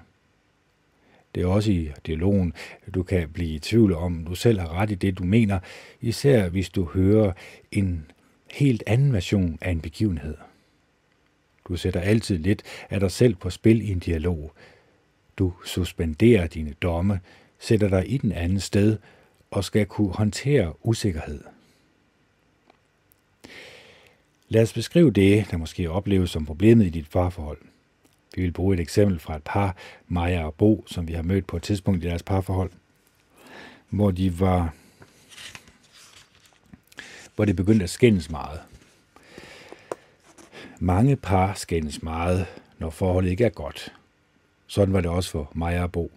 Det er også i dialogen, du kan blive i tvivl om, du selv har ret i det, du mener, især hvis du hører en helt anden version af en begivenhed. Du sætter altid lidt af dig selv på spil i en dialog. Du suspenderer dine domme, sætter dig i den anden sted og skal kunne håndtere usikkerhed. Lad os beskrive det, der måske opleves som problemet i dit parforhold. Vi vil bruge et eksempel fra et par, Maja og Bo, som vi har mødt på et tidspunkt i deres parforhold, hvor de var hvor det begyndte at skændes meget. Mange par skændes meget, når forholdet ikke er godt. Sådan var det også for Maja og Bo.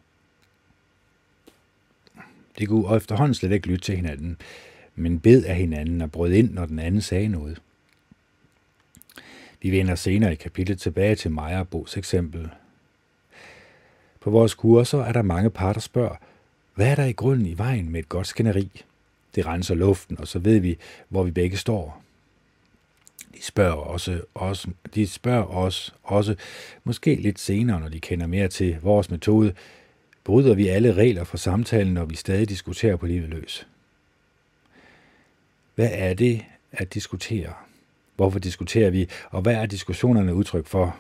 De kunne efterhånden slet ikke lytte til hinanden, men bed af hinanden og brød ind, når den anden sagde noget. Vi vender senere i kapitlet tilbage til Maja og Bos eksempel. På vores kurser er der mange par, der spørger, hvad er der i grunden i vejen med et godt skænderi? Det renser luften, og så ved vi, hvor vi begge står. De spørger, også, også, de spørger os også, måske lidt senere, når de kender mere til vores metode, bryder vi alle regler for samtalen, når vi stadig diskuterer på livet løs. Hvad er det at diskutere? Hvorfor diskuterer vi, og hvad er diskussionerne udtryk for?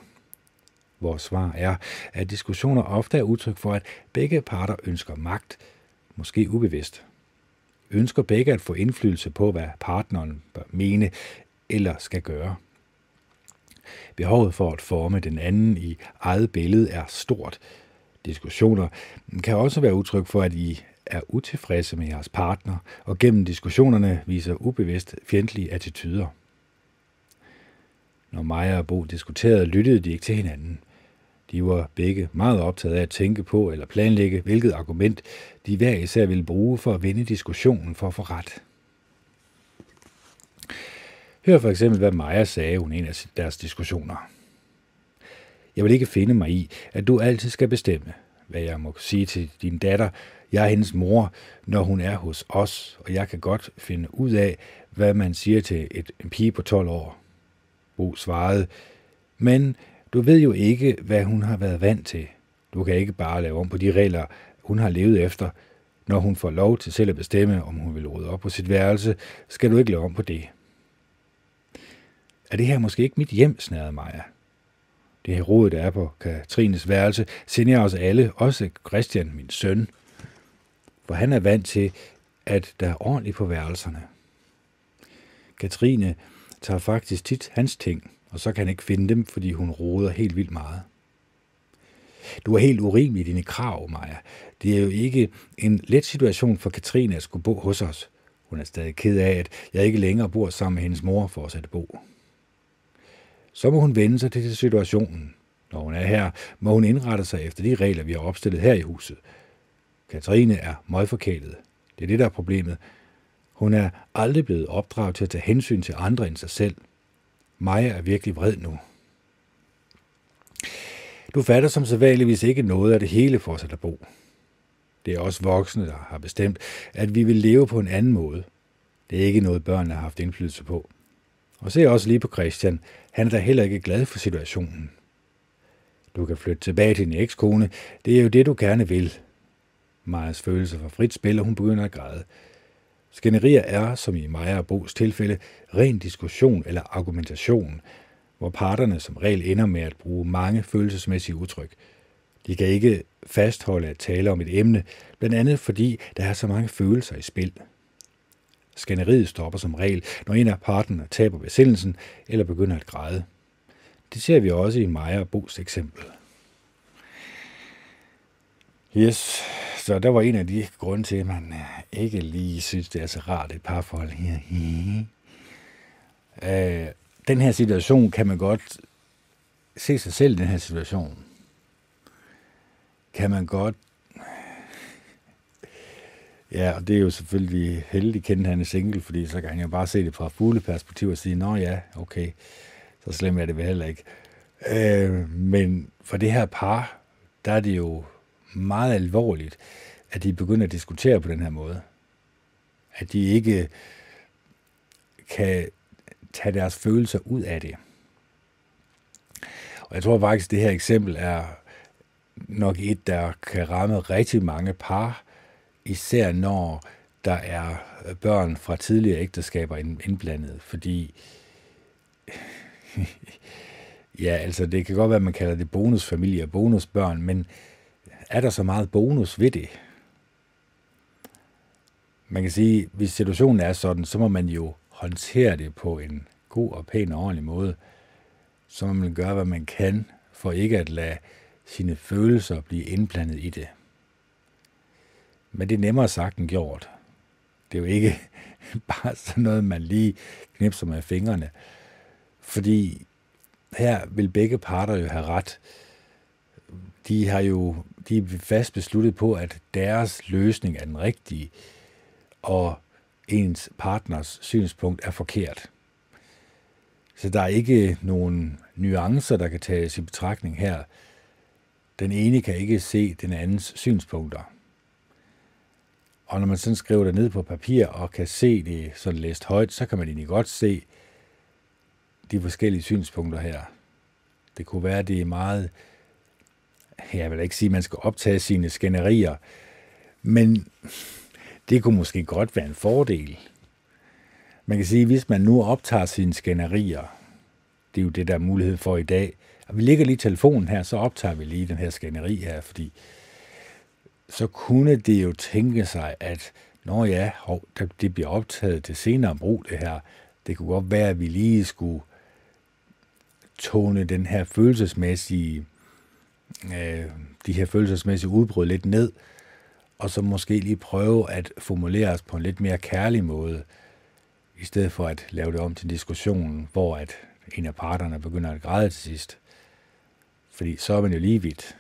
Vores svar er, at diskussioner ofte er udtryk for, at begge parter ønsker magt, måske ubevidst. Ønsker begge at få indflydelse på, hvad partneren bør mene eller skal gøre. Behovet for at forme den anden i eget billede er stort. Diskussioner kan også være udtryk for, at I er utilfredse med jeres partner, og gennem diskussionerne viser ubevidst fjendtlige attityder. Når Maja og Bo diskuterede, lyttede de ikke til hinanden. De var begge meget optaget af at tænke på eller planlægge, hvilket argument de hver især ville bruge for at vinde diskussionen for at få ret. Hør for eksempel, hvad Maja sagde under en af deres diskussioner. Jeg vil ikke finde mig i, at du altid skal bestemme, hvad jeg må sige til din datter. Jeg er hendes mor, når hun er hos os, og jeg kan godt finde ud af, hvad man siger til et, en pige på 12 år. Bo svarede, men du ved jo ikke, hvad hun har været vant til. Du kan ikke bare lave om på de regler, hun har levet efter. Når hun får lov til selv at bestemme, om hun vil rydde op på sit værelse, skal du ikke lave om på det. Er det her måske ikke mit hjem, snærede Maja. Det her råd, der er på Katrines værelse, sender jeg os alle, også Christian, min søn. For han er vant til, at der er ordentligt på værelserne. Katrine tager faktisk tit hans ting, og så kan han ikke finde dem, fordi hun roder helt vildt meget. Du er helt urimelig i dine krav, Maja. Det er jo ikke en let situation for Katrine at skulle bo hos os. Hun er stadig ked af, at jeg ikke længere bor sammen med hendes mor for at sætte bo. Så må hun vende sig til situationen. Når hun er her, må hun indrette sig efter de regler, vi har opstillet her i huset. Katrine er møgforkælet. Det er det, der er problemet. Hun er aldrig blevet opdraget til at tage hensyn til andre end sig selv. Maja er virkelig vred nu. Du fatter som sædvanligvis ikke noget af det hele, fortsætter Bo. Det er også voksne, der har bestemt, at vi vil leve på en anden måde. Det er ikke noget, børnene har haft indflydelse på. Og se også lige på Christian. Han er da heller ikke glad for situationen. Du kan flytte tilbage til din ekskone. Det er jo det, du gerne vil. Majas følelser for frit spil, og hun begynder at græde. Skænderier er, som i Maja og Bos tilfælde, ren diskussion eller argumentation, hvor parterne som regel ender med at bruge mange følelsesmæssige udtryk. De kan ikke fastholde at tale om et emne, blandt andet fordi der er så mange følelser i spil. Skænderiet stopper som regel, når en af parterne taber besindelsen eller begynder at græde. Det ser vi også i Maja og Bos eksempel. Yes, så der var en af de grunde til, at man øh, ikke lige synes, det er så rart et parforhold her. Øh, den her situation kan man godt se sig selv i den her situation. Kan man godt Ja, og det er jo selvfølgelig heldig at han er single, fordi så kan han jo bare se det fra fugleperspektiv og sige, nå ja, okay, så slemt er det vel heller ikke. Øh, men for det her par, der er det jo meget alvorligt, at de begynder at diskutere på den her måde. At de ikke kan tage deres følelser ud af det. Og jeg tror faktisk, at det her eksempel er nok et, der kan ramme rigtig mange par, især når der er øh, børn fra tidligere ægteskaber indblandet, fordi ja, altså det kan godt være, at man kalder det bonusfamilie og bonusbørn, men er der så meget bonus ved det? Man kan sige, hvis situationen er sådan, så må man jo håndtere det på en god og pæn og ordentlig måde. Så må man gøre, hvad man kan, for ikke at lade sine følelser blive indblandet i det. Men det er nemmere sagt end gjort. Det er jo ikke bare sådan noget, man lige knipser med fingrene. Fordi her vil begge parter jo have ret. De har jo de er fast besluttet på, at deres løsning er den rigtige, og ens partners synspunkt er forkert. Så der er ikke nogen nuancer, der kan tages i betragtning her. Den ene kan ikke se den andens synspunkter. Og når man sådan skriver det ned på papir og kan se det sådan læst højt, så kan man egentlig godt se de forskellige synspunkter her. Det kunne være, det er meget, jeg vil ikke sige, at man skal optage sine skænderier, men det kunne måske godt være en fordel. Man kan sige, at hvis man nu optager sine skænderier, det er jo det, der er mulighed for i dag, og vi ligger lige telefonen her, så optager vi lige den her skænderi her, fordi så kunne det jo tænke sig, at når ja, hov, det bliver optaget til senere brug det her, det kunne godt være, at vi lige skulle tone den her følelsesmæssige, øh, de her følelsesmæssige udbrud lidt ned, og så måske lige prøve at formulere os på en lidt mere kærlig måde, i stedet for at lave det om til diskussionen, hvor at en af parterne begynder at græde til sidst. Fordi så er man jo lige vidt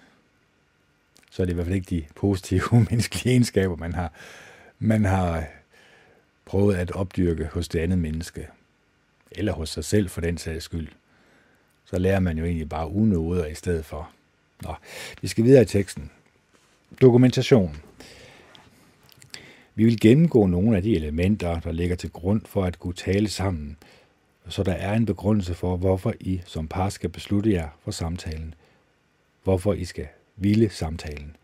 så er det i hvert fald ikke de positive menneskelige egenskaber, man har, man har prøvet at opdyrke hos det andet menneske, eller hos sig selv for den sags skyld. Så lærer man jo egentlig bare unåder i stedet for. Nå, vi skal videre i teksten. Dokumentation. Vi vil gennemgå nogle af de elementer, der ligger til grund for at kunne tale sammen, så der er en begrundelse for, hvorfor I som par skal beslutte jer for samtalen. Hvorfor I skal ville samtalen.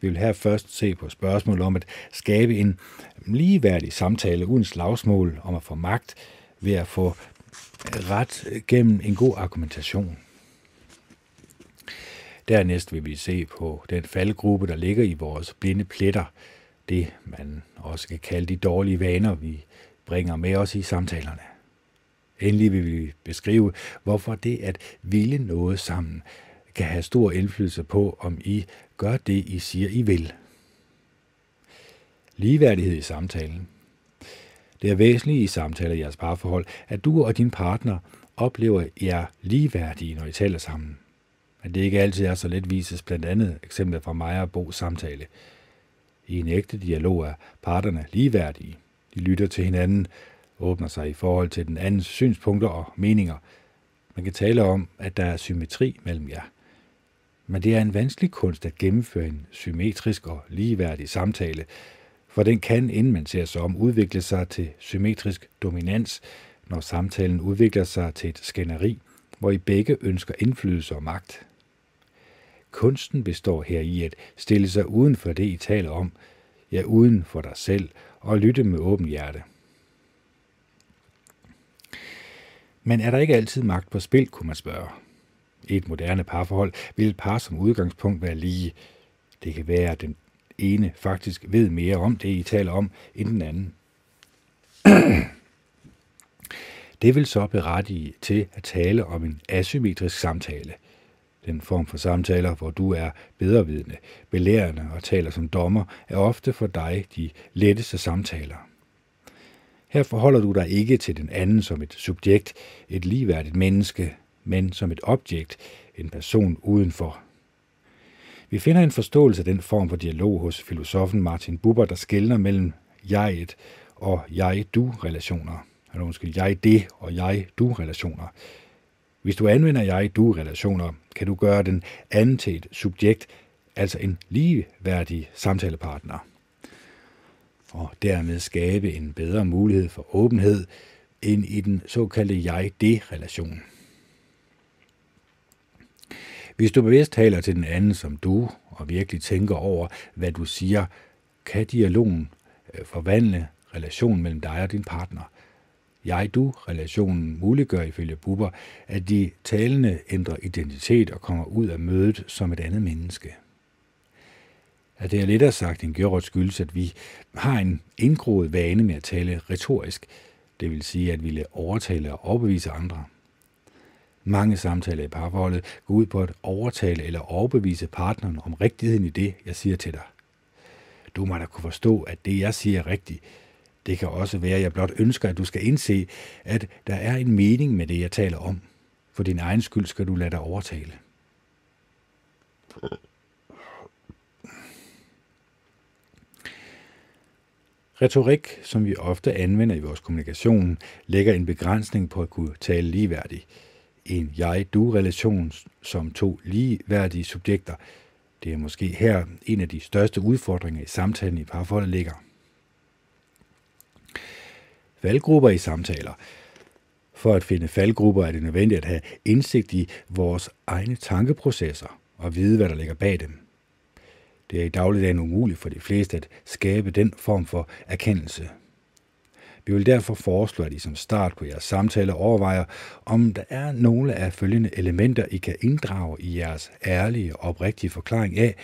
Vi vil her først se på spørgsmålet om at skabe en ligeværdig samtale uden slagsmål om at få magt ved at få ret gennem en god argumentation. Dernæst vil vi se på den faldgruppe, der ligger i vores blinde pletter, det man også kan kalde de dårlige vaner, vi bringer med os i samtalerne. Endelig vil vi beskrive, hvorfor det at ville noget sammen kan have stor indflydelse på, om I gør det, I siger, I vil. Ligeværdighed i samtalen. Det er væsentligt i samtaler i jeres parforhold, at du og din partner oplever jer ligeværdige, når I taler sammen. At det ikke altid er så let vises blandt andet eksempler fra mig og Bo's samtale. I en ægte dialog er parterne ligeværdige. De lytter til hinanden, åbner sig i forhold til den andens synspunkter og meninger. Man kan tale om, at der er symmetri mellem jer. Men det er en vanskelig kunst at gennemføre en symmetrisk og ligeværdig samtale, for den kan, inden man ser sig om, udvikle sig til symmetrisk dominans, når samtalen udvikler sig til et skænderi, hvor I begge ønsker indflydelse og magt. Kunsten består her i at stille sig uden for det, I taler om, ja uden for dig selv, og lytte med åben hjerte. Men er der ikke altid magt på spil, kunne man spørge. I et moderne parforhold vil et par som udgangspunkt være lige. Det kan være, at den ene faktisk ved mere om det, I taler om, end den anden. Det vil så berettige til at tale om en asymmetrisk samtale. Den form for samtaler, hvor du er bedrevidende, belærende og taler som dommer, er ofte for dig de letteste samtaler. Her forholder du dig ikke til den anden som et subjekt, et ligeværdigt menneske, men som et objekt, en person udenfor. Vi finder en forståelse af den form for dialog hos filosofen Martin Buber, der skældner mellem jeget og jeg-du-relationer. Eller undskyld, jeg-det og jeg-du-relationer. Hvis du anvender jeg-du-relationer, kan du gøre den anden til et subjekt, altså en ligeværdig samtalepartner. Og dermed skabe en bedre mulighed for åbenhed end i den såkaldte jeg-det-relation. Hvis du bevidst taler til den anden som du, og virkelig tænker over, hvad du siger, kan dialogen øh, forvandle relationen mellem dig og din partner. Jeg-du-relationen muliggør ifølge Buber, at de talende ændrer identitet og kommer ud af mødet som et andet menneske. at det er lettere sagt end gjort skyldes, at vi har en indgroet vane med at tale retorisk, det vil sige, at vi vil overtale og overbevise andre. Mange samtaler i parforholdet går ud på at overtale eller overbevise partneren om rigtigheden i det, jeg siger til dig. Du må da kunne forstå, at det, jeg siger, er rigtigt. Det kan også være, at jeg blot ønsker, at du skal indse, at der er en mening med det, jeg taler om. For din egen skyld skal du lade dig overtale. Retorik, som vi ofte anvender i vores kommunikation, lægger en begrænsning på at kunne tale ligeværdigt. En jeg-du-relation som to ligeværdige subjekter. Det er måske her en af de største udfordringer i samtalen i parforholdet ligger. Faldgrupper i samtaler. For at finde faldgrupper er det nødvendigt at have indsigt i vores egne tankeprocesser og vide, hvad der ligger bag dem. Det er i dagligdagen umuligt for de fleste at skabe den form for erkendelse. Vi vil derfor foreslå, at I som start på jeres samtale overvejer, om der er nogle af følgende elementer, I kan inddrage i jeres ærlige og oprigtige forklaring af,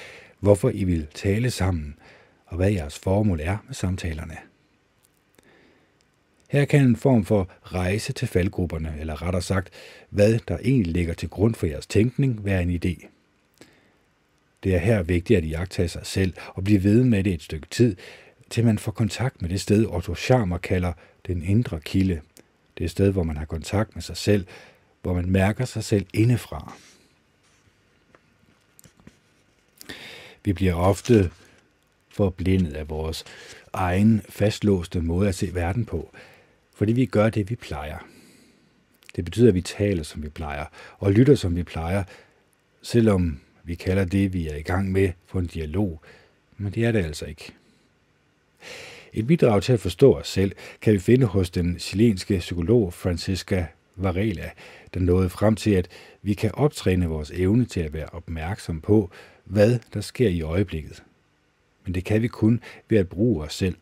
hvorfor I vil tale sammen, og hvad jeres formål er med samtalerne. Her kan en form for rejse til faldgrupperne, eller rettere sagt, hvad der egentlig ligger til grund for jeres tænkning, være en idé. Det er her vigtigt at I jagter sig selv og blive ved med det et stykke tid, til man får kontakt med det sted, Otto Scharmer kalder den indre kilde. Det er sted, hvor man har kontakt med sig selv, hvor man mærker sig selv indefra. Vi bliver ofte forblindet af vores egen fastlåste måde at se verden på, fordi vi gør det, vi plejer. Det betyder, at vi taler, som vi plejer, og lytter, som vi plejer, selvom vi kalder det, vi er i gang med, for en dialog, men det er det altså ikke. Et bidrag til at forstå os selv kan vi finde hos den chilenske psykolog Francisca Varela, der nåede frem til, at vi kan optræne vores evne til at være opmærksom på, hvad der sker i øjeblikket. Men det kan vi kun ved at bruge os selv.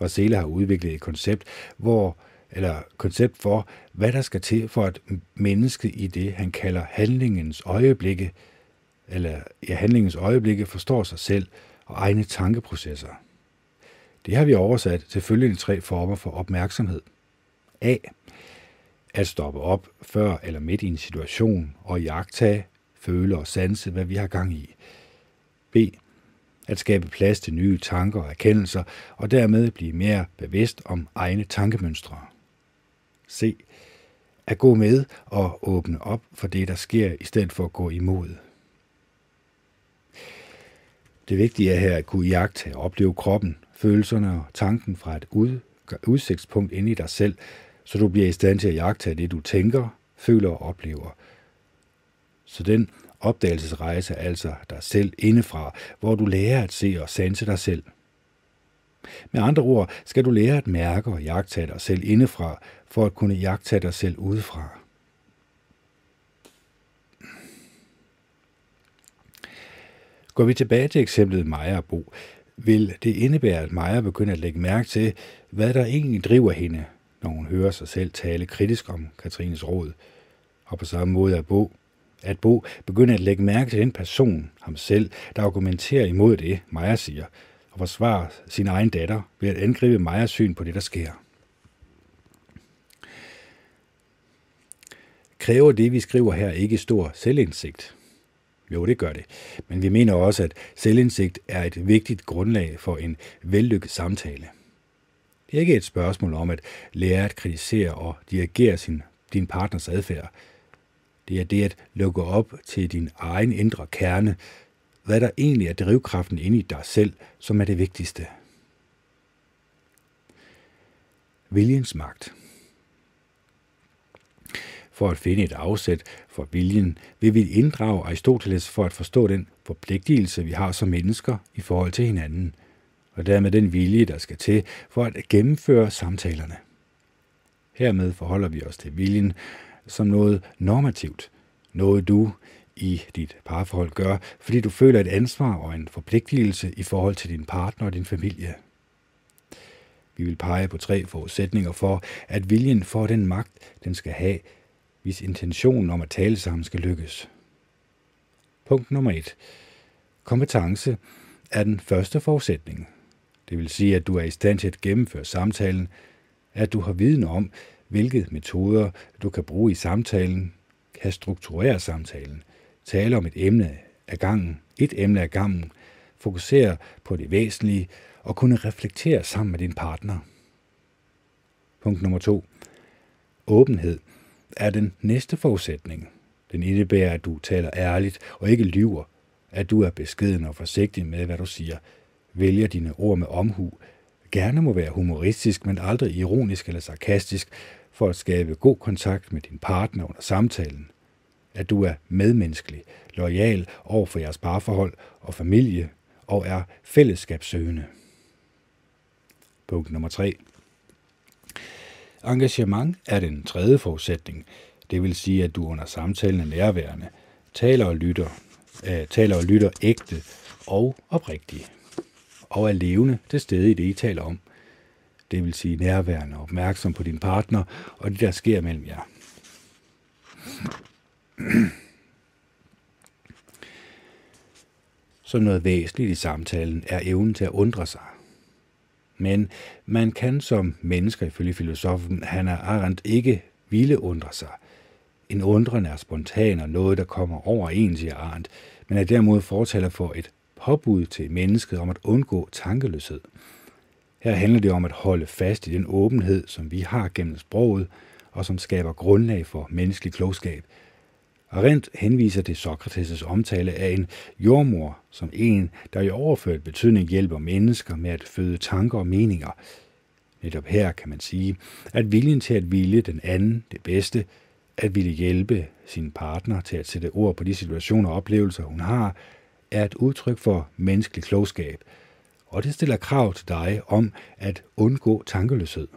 Varela har udviklet et koncept, hvor eller koncept for, hvad der skal til for at mennesket i det, han kalder handlingens øjeblikke, eller i handlingens øjeblikke forstår sig selv og egne tankeprocesser. Det har vi oversat til følgende tre former for opmærksomhed. A. At stoppe op før eller midt i en situation og jagtage, føle og sanse, hvad vi har gang i. B. At skabe plads til nye tanker og erkendelser, og dermed blive mere bevidst om egne tankemønstre. C. At gå med og åbne op for det, der sker, i stedet for at gå imod. Det vigtige er her at kunne jagte og opleve kroppen, følelserne og tanken fra et ud, udsigtspunkt inde i dig selv, så du bliver i stand til at jagte det, du tænker, føler og oplever. Så den opdagelsesrejse er altså dig selv indefra, hvor du lærer at se og sanse dig selv. Med andre ord skal du lære at mærke og jagte dig selv indefra, for at kunne jagte dig selv udefra. Går vi tilbage til eksemplet Maja og Bo, vil det indebære, at Maja begynder at lægge mærke til, hvad der egentlig driver hende, når hun hører sig selv tale kritisk om Katrines råd. Og på samme måde er Bo, at Bo begynder at lægge mærke til den person, ham selv, der argumenterer imod det, Maja siger, og forsvarer sin egen datter ved at angribe Majas syn på det, der sker. Kræver det, vi skriver her, ikke stor selvindsigt? Jo, det gør det. Men vi mener også, at selvindsigt er et vigtigt grundlag for en vellykket samtale. Det er ikke et spørgsmål om at lære at kritisere og dirigere sin, din partners adfærd. Det er det at lukke op til din egen indre kerne, hvad der egentlig er drivkraften inde i dig selv, som er det vigtigste. Viljens magt. For at finde et afsæt for viljen, vil vi inddrage Aristoteles for at forstå den forpligtelse, vi har som mennesker i forhold til hinanden, og dermed den vilje, der skal til for at gennemføre samtalerne. Hermed forholder vi os til viljen som noget normativt, noget du i dit parforhold gør, fordi du føler et ansvar og en forpligtelse i forhold til din partner og din familie. Vi vil pege på tre forudsætninger for, at viljen får den magt, den skal have hvis intentionen om at tale sammen skal lykkes. Punkt nummer 1. Kompetence er den første forudsætning. Det vil sige, at du er i stand til at gennemføre samtalen, at du har viden om, hvilke metoder du kan bruge i samtalen, kan strukturere samtalen, tale om et emne ad gangen, et emne ad gangen, fokusere på det væsentlige og kunne reflektere sammen med din partner. Punkt nummer to. Åbenhed er den næste forudsætning. Den indebærer, at du taler ærligt og ikke lyver, at du er beskeden og forsigtig med, hvad du siger, vælger dine ord med omhu, gerne må være humoristisk, men aldrig ironisk eller sarkastisk, for at skabe god kontakt med din partner under samtalen. At du er medmenneskelig, lojal over for jeres parforhold og familie, og er fællesskabssøgende. Punkt nummer 3. Engagement er den tredje forudsætning. Det vil sige, at du under samtalen er nærværende, taler og lytter, øh, taler og lytter ægte og oprigtigt, og er levende til stede i det, I taler om. Det vil sige nærværende og opmærksom på din partner og det, der sker mellem jer. Så noget væsentligt i samtalen er evnen til at undre sig. Men man kan som mennesker, ifølge filosofen Hannah Arendt, ikke ville undre sig. En undren er spontan og noget, der kommer over en, siger Arendt, men er derimod fortaler for et påbud til mennesket om at undgå tankeløshed. Her handler det om at holde fast i den åbenhed, som vi har gennem sproget, og som skaber grundlag for menneskelig klogskab – Arendt henviser til Sokrates' omtale af en jordmor som en, der i overført betydning hjælper mennesker med at føde tanker og meninger. Netop her kan man sige, at viljen til at ville den anden det bedste, at ville hjælpe sin partner til at sætte ord på de situationer og oplevelser, hun har, er et udtryk for menneskelig klogskab, og det stiller krav til dig om at undgå tankeløshed.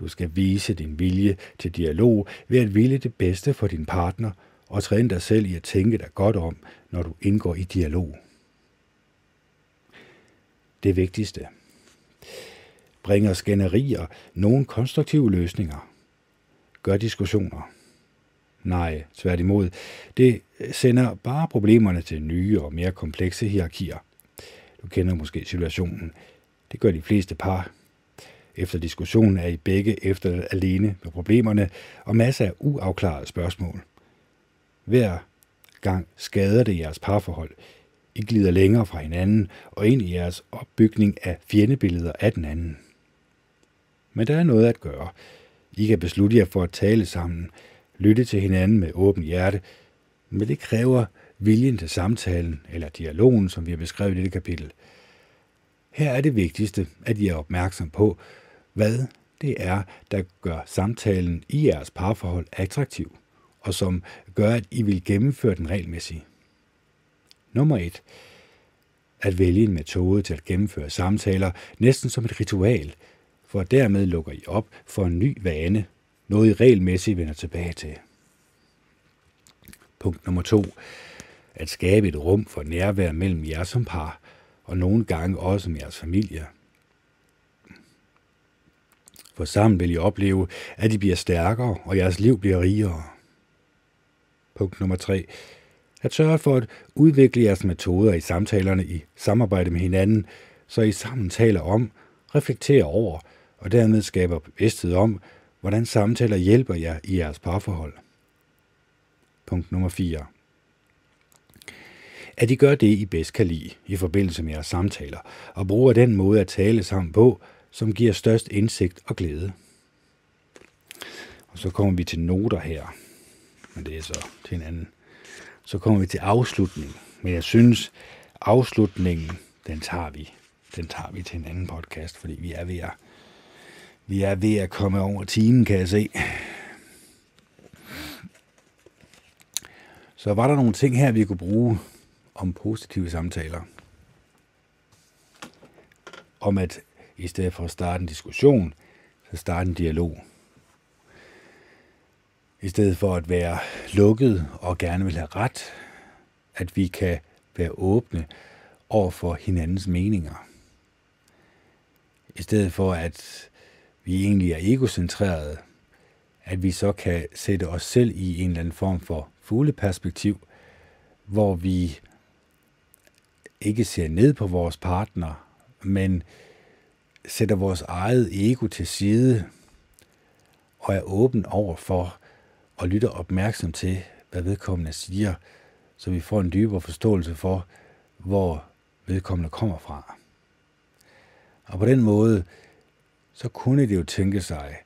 Du skal vise din vilje til dialog ved at ville det bedste for din partner og træne dig selv i at tænke dig godt om, når du indgår i dialog. Det vigtigste. Bringer skænderier nogle konstruktive løsninger. Gør diskussioner. Nej, tværtimod. Det sender bare problemerne til nye og mere komplekse hierarkier. Du kender måske situationen. Det gør de fleste par, efter diskussionen er I begge efter alene med problemerne og masser af uafklarede spørgsmål. Hver gang skader det jeres parforhold. I glider længere fra hinanden og ind i jeres opbygning af fjendebilleder af den anden. Men der er noget at gøre. I kan beslutte jer for at tale sammen, lytte til hinanden med åben hjerte, men det kræver viljen til samtalen eller dialogen, som vi har beskrevet i dette kapitel. Her er det vigtigste, at I er opmærksom på, hvad det er, der gør samtalen i jeres parforhold attraktiv, og som gør, at I vil gennemføre den regelmæssigt. Nummer 1. At vælge en metode til at gennemføre samtaler næsten som et ritual, for dermed lukker I op for en ny vane, noget I regelmæssigt vender tilbage til. Punkt nummer 2. At skabe et rum for nærvær mellem jer som par, og nogle gange også med jeres familie – for sammen vil I opleve, at I bliver stærkere, og jeres liv bliver rigere. Punkt nummer 3. At sørge for at udvikle jeres metoder i samtalerne i samarbejde med hinanden, så I sammen taler om, reflekterer over og dermed skaber bevidsthed om, hvordan samtaler hjælper jer i jeres parforhold. Punkt nummer 4. At I gør det, I bedst kan lide i forbindelse med jeres samtaler, og bruger den måde at tale sammen på, som giver størst indsigt og glæde. Og så kommer vi til noter her, men det er så til en anden. Så kommer vi til afslutning, men jeg synes, afslutningen, den tager vi. Den tager vi til en anden podcast, fordi vi er ved at, vi er ved at komme over timen, kan jeg se. Så var der nogle ting her, vi kunne bruge om positive samtaler. Om at i stedet for at starte en diskussion, så starte en dialog. I stedet for at være lukket og gerne vil have ret, at vi kan være åbne over for hinandens meninger. I stedet for at vi egentlig er egocentrerede, at vi så kan sætte os selv i en eller anden form for fugleperspektiv, hvor vi ikke ser ned på vores partner, men sætter vores eget ego til side og er åben over for og lytter opmærksom til, hvad vedkommende siger, så vi får en dybere forståelse for, hvor vedkommende kommer fra. Og på den måde, så kunne det jo tænke sig,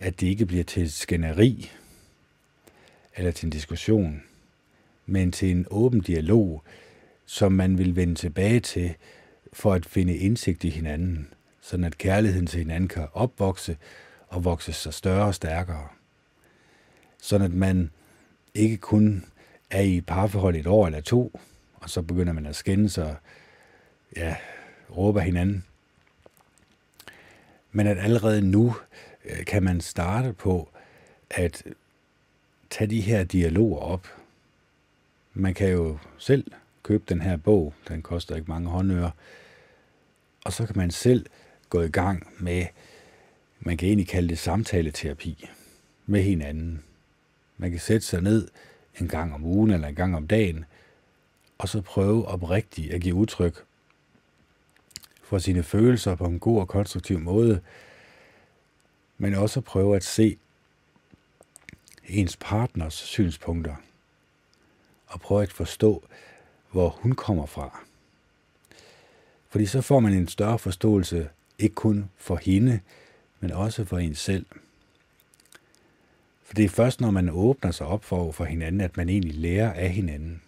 at det ikke bliver til et skænderi eller til en diskussion, men til en åben dialog, som man vil vende tilbage til for at finde indsigt i hinanden, sådan at kærligheden til hinanden kan opvokse og vokse sig større og stærkere. Sådan at man ikke kun er i parforhold et år eller to, og så begynder man at skændes og ja, råbe hinanden. Men at allerede nu øh, kan man starte på at tage de her dialoger op. Man kan jo selv købe den her bog, den koster ikke mange håndører, og så kan man selv gå i gang med, man kan egentlig kalde det samtaleterapi med hinanden. Man kan sætte sig ned en gang om ugen eller en gang om dagen, og så prøve oprigtigt at give udtryk for sine følelser på en god og konstruktiv måde, men også prøve at se ens partners synspunkter og prøve at forstå, hvor hun kommer fra. Fordi så får man en større forståelse, ikke kun for hende, men også for en selv. For det er først, når man åbner sig op for, for hinanden, at man egentlig lærer af hinanden.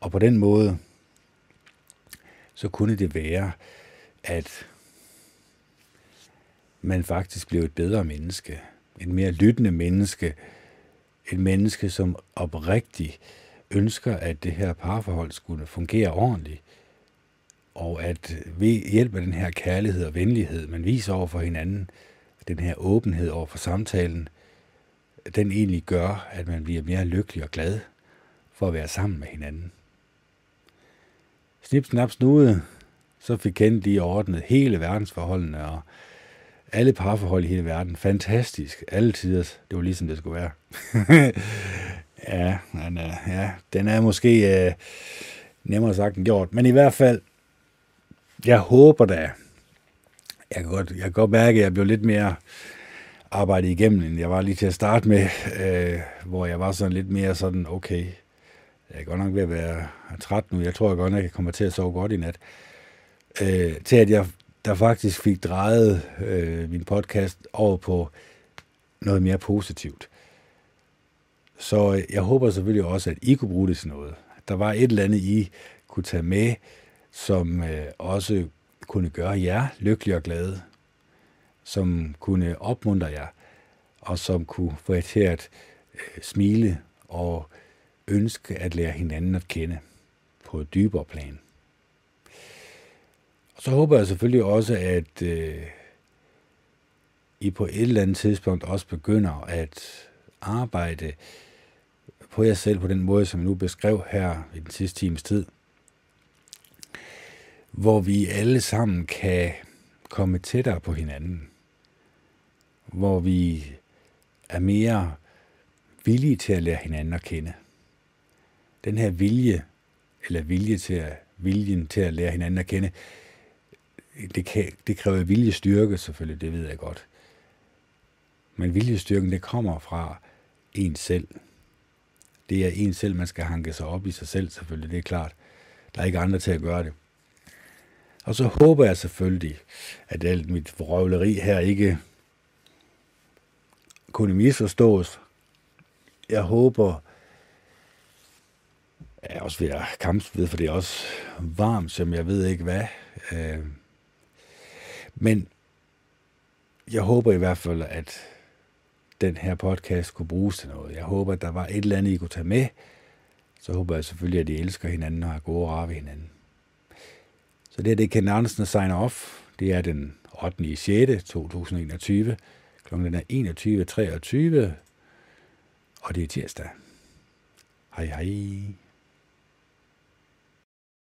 Og på den måde, så kunne det være, at man faktisk blev et bedre menneske, et mere lyttende menneske, et menneske, som oprigtigt ønsker, at det her parforhold skulle fungere ordentligt, og at ved hjælp af den her kærlighed og venlighed, man viser over for hinanden, den her åbenhed over for samtalen, den egentlig gør, at man bliver mere lykkelig og glad for at være sammen med hinanden. Snip, snap, snude, så fik kendt lige ordnet hele verdensforholdene og alle parforhold i hele verden. Fantastisk. Alle tider. Det var ligesom det skulle være. ja, men, øh, ja, den er måske øh, nemmere sagt end gjort. Men i hvert fald, jeg håber da, jeg kan godt, jeg kan godt mærke, at jeg blev lidt mere arbejdet igennem, end jeg var lige til at starte med, øh, hvor jeg var sådan lidt mere sådan, okay, jeg er godt nok ved at være træt nu, jeg tror jeg godt nok, jeg kommer til at sove godt i nat, øh, til at jeg der faktisk fik drejet øh, min podcast over på noget mere positivt. Så øh, jeg håber selvfølgelig også, at I kunne bruge det til noget. Der var et eller andet, I kunne tage med, som øh, også kunne gøre jer lykkelige og glade, som kunne opmuntre jer, og som kunne få jer til at øh, smile og ønske at lære hinanden at kende på et dybere plan. Og så håber jeg selvfølgelig også, at øh, I på et eller andet tidspunkt også begynder at arbejde på jer selv på den måde, som jeg nu beskrev her i den sidste times tid. Hvor vi alle sammen kan komme tættere på hinanden. Hvor vi er mere villige til at lære hinanden at kende. Den her vilje, eller vilje til at, viljen til at lære hinanden at kende, det, kan, det kræver viljestyrke selvfølgelig, det ved jeg godt. Men viljestyrken, det kommer fra en selv. Det er en selv, man skal hanke sig op i sig selv selvfølgelig, det er klart. Der er ikke andre til at gøre det. Og så håber jeg selvfølgelig, at alt mit vrøvleri her ikke kunne misforstås. Jeg håber, jeg er også ved at kampsved, for det er også varmt, som jeg ved ikke hvad. Øh, men jeg håber i hvert fald, at den her podcast kunne bruges til noget. Jeg håber, at der var et eller andet, I kunne tage med. Så håber jeg selvfølgelig, at I elsker hinanden og har gode rar ved hinanden. Så det er det, Ken Andersen signer off. Det er den 8. i 6. 2021. Klokken er 21.23. Og det er tirsdag. Hej hej.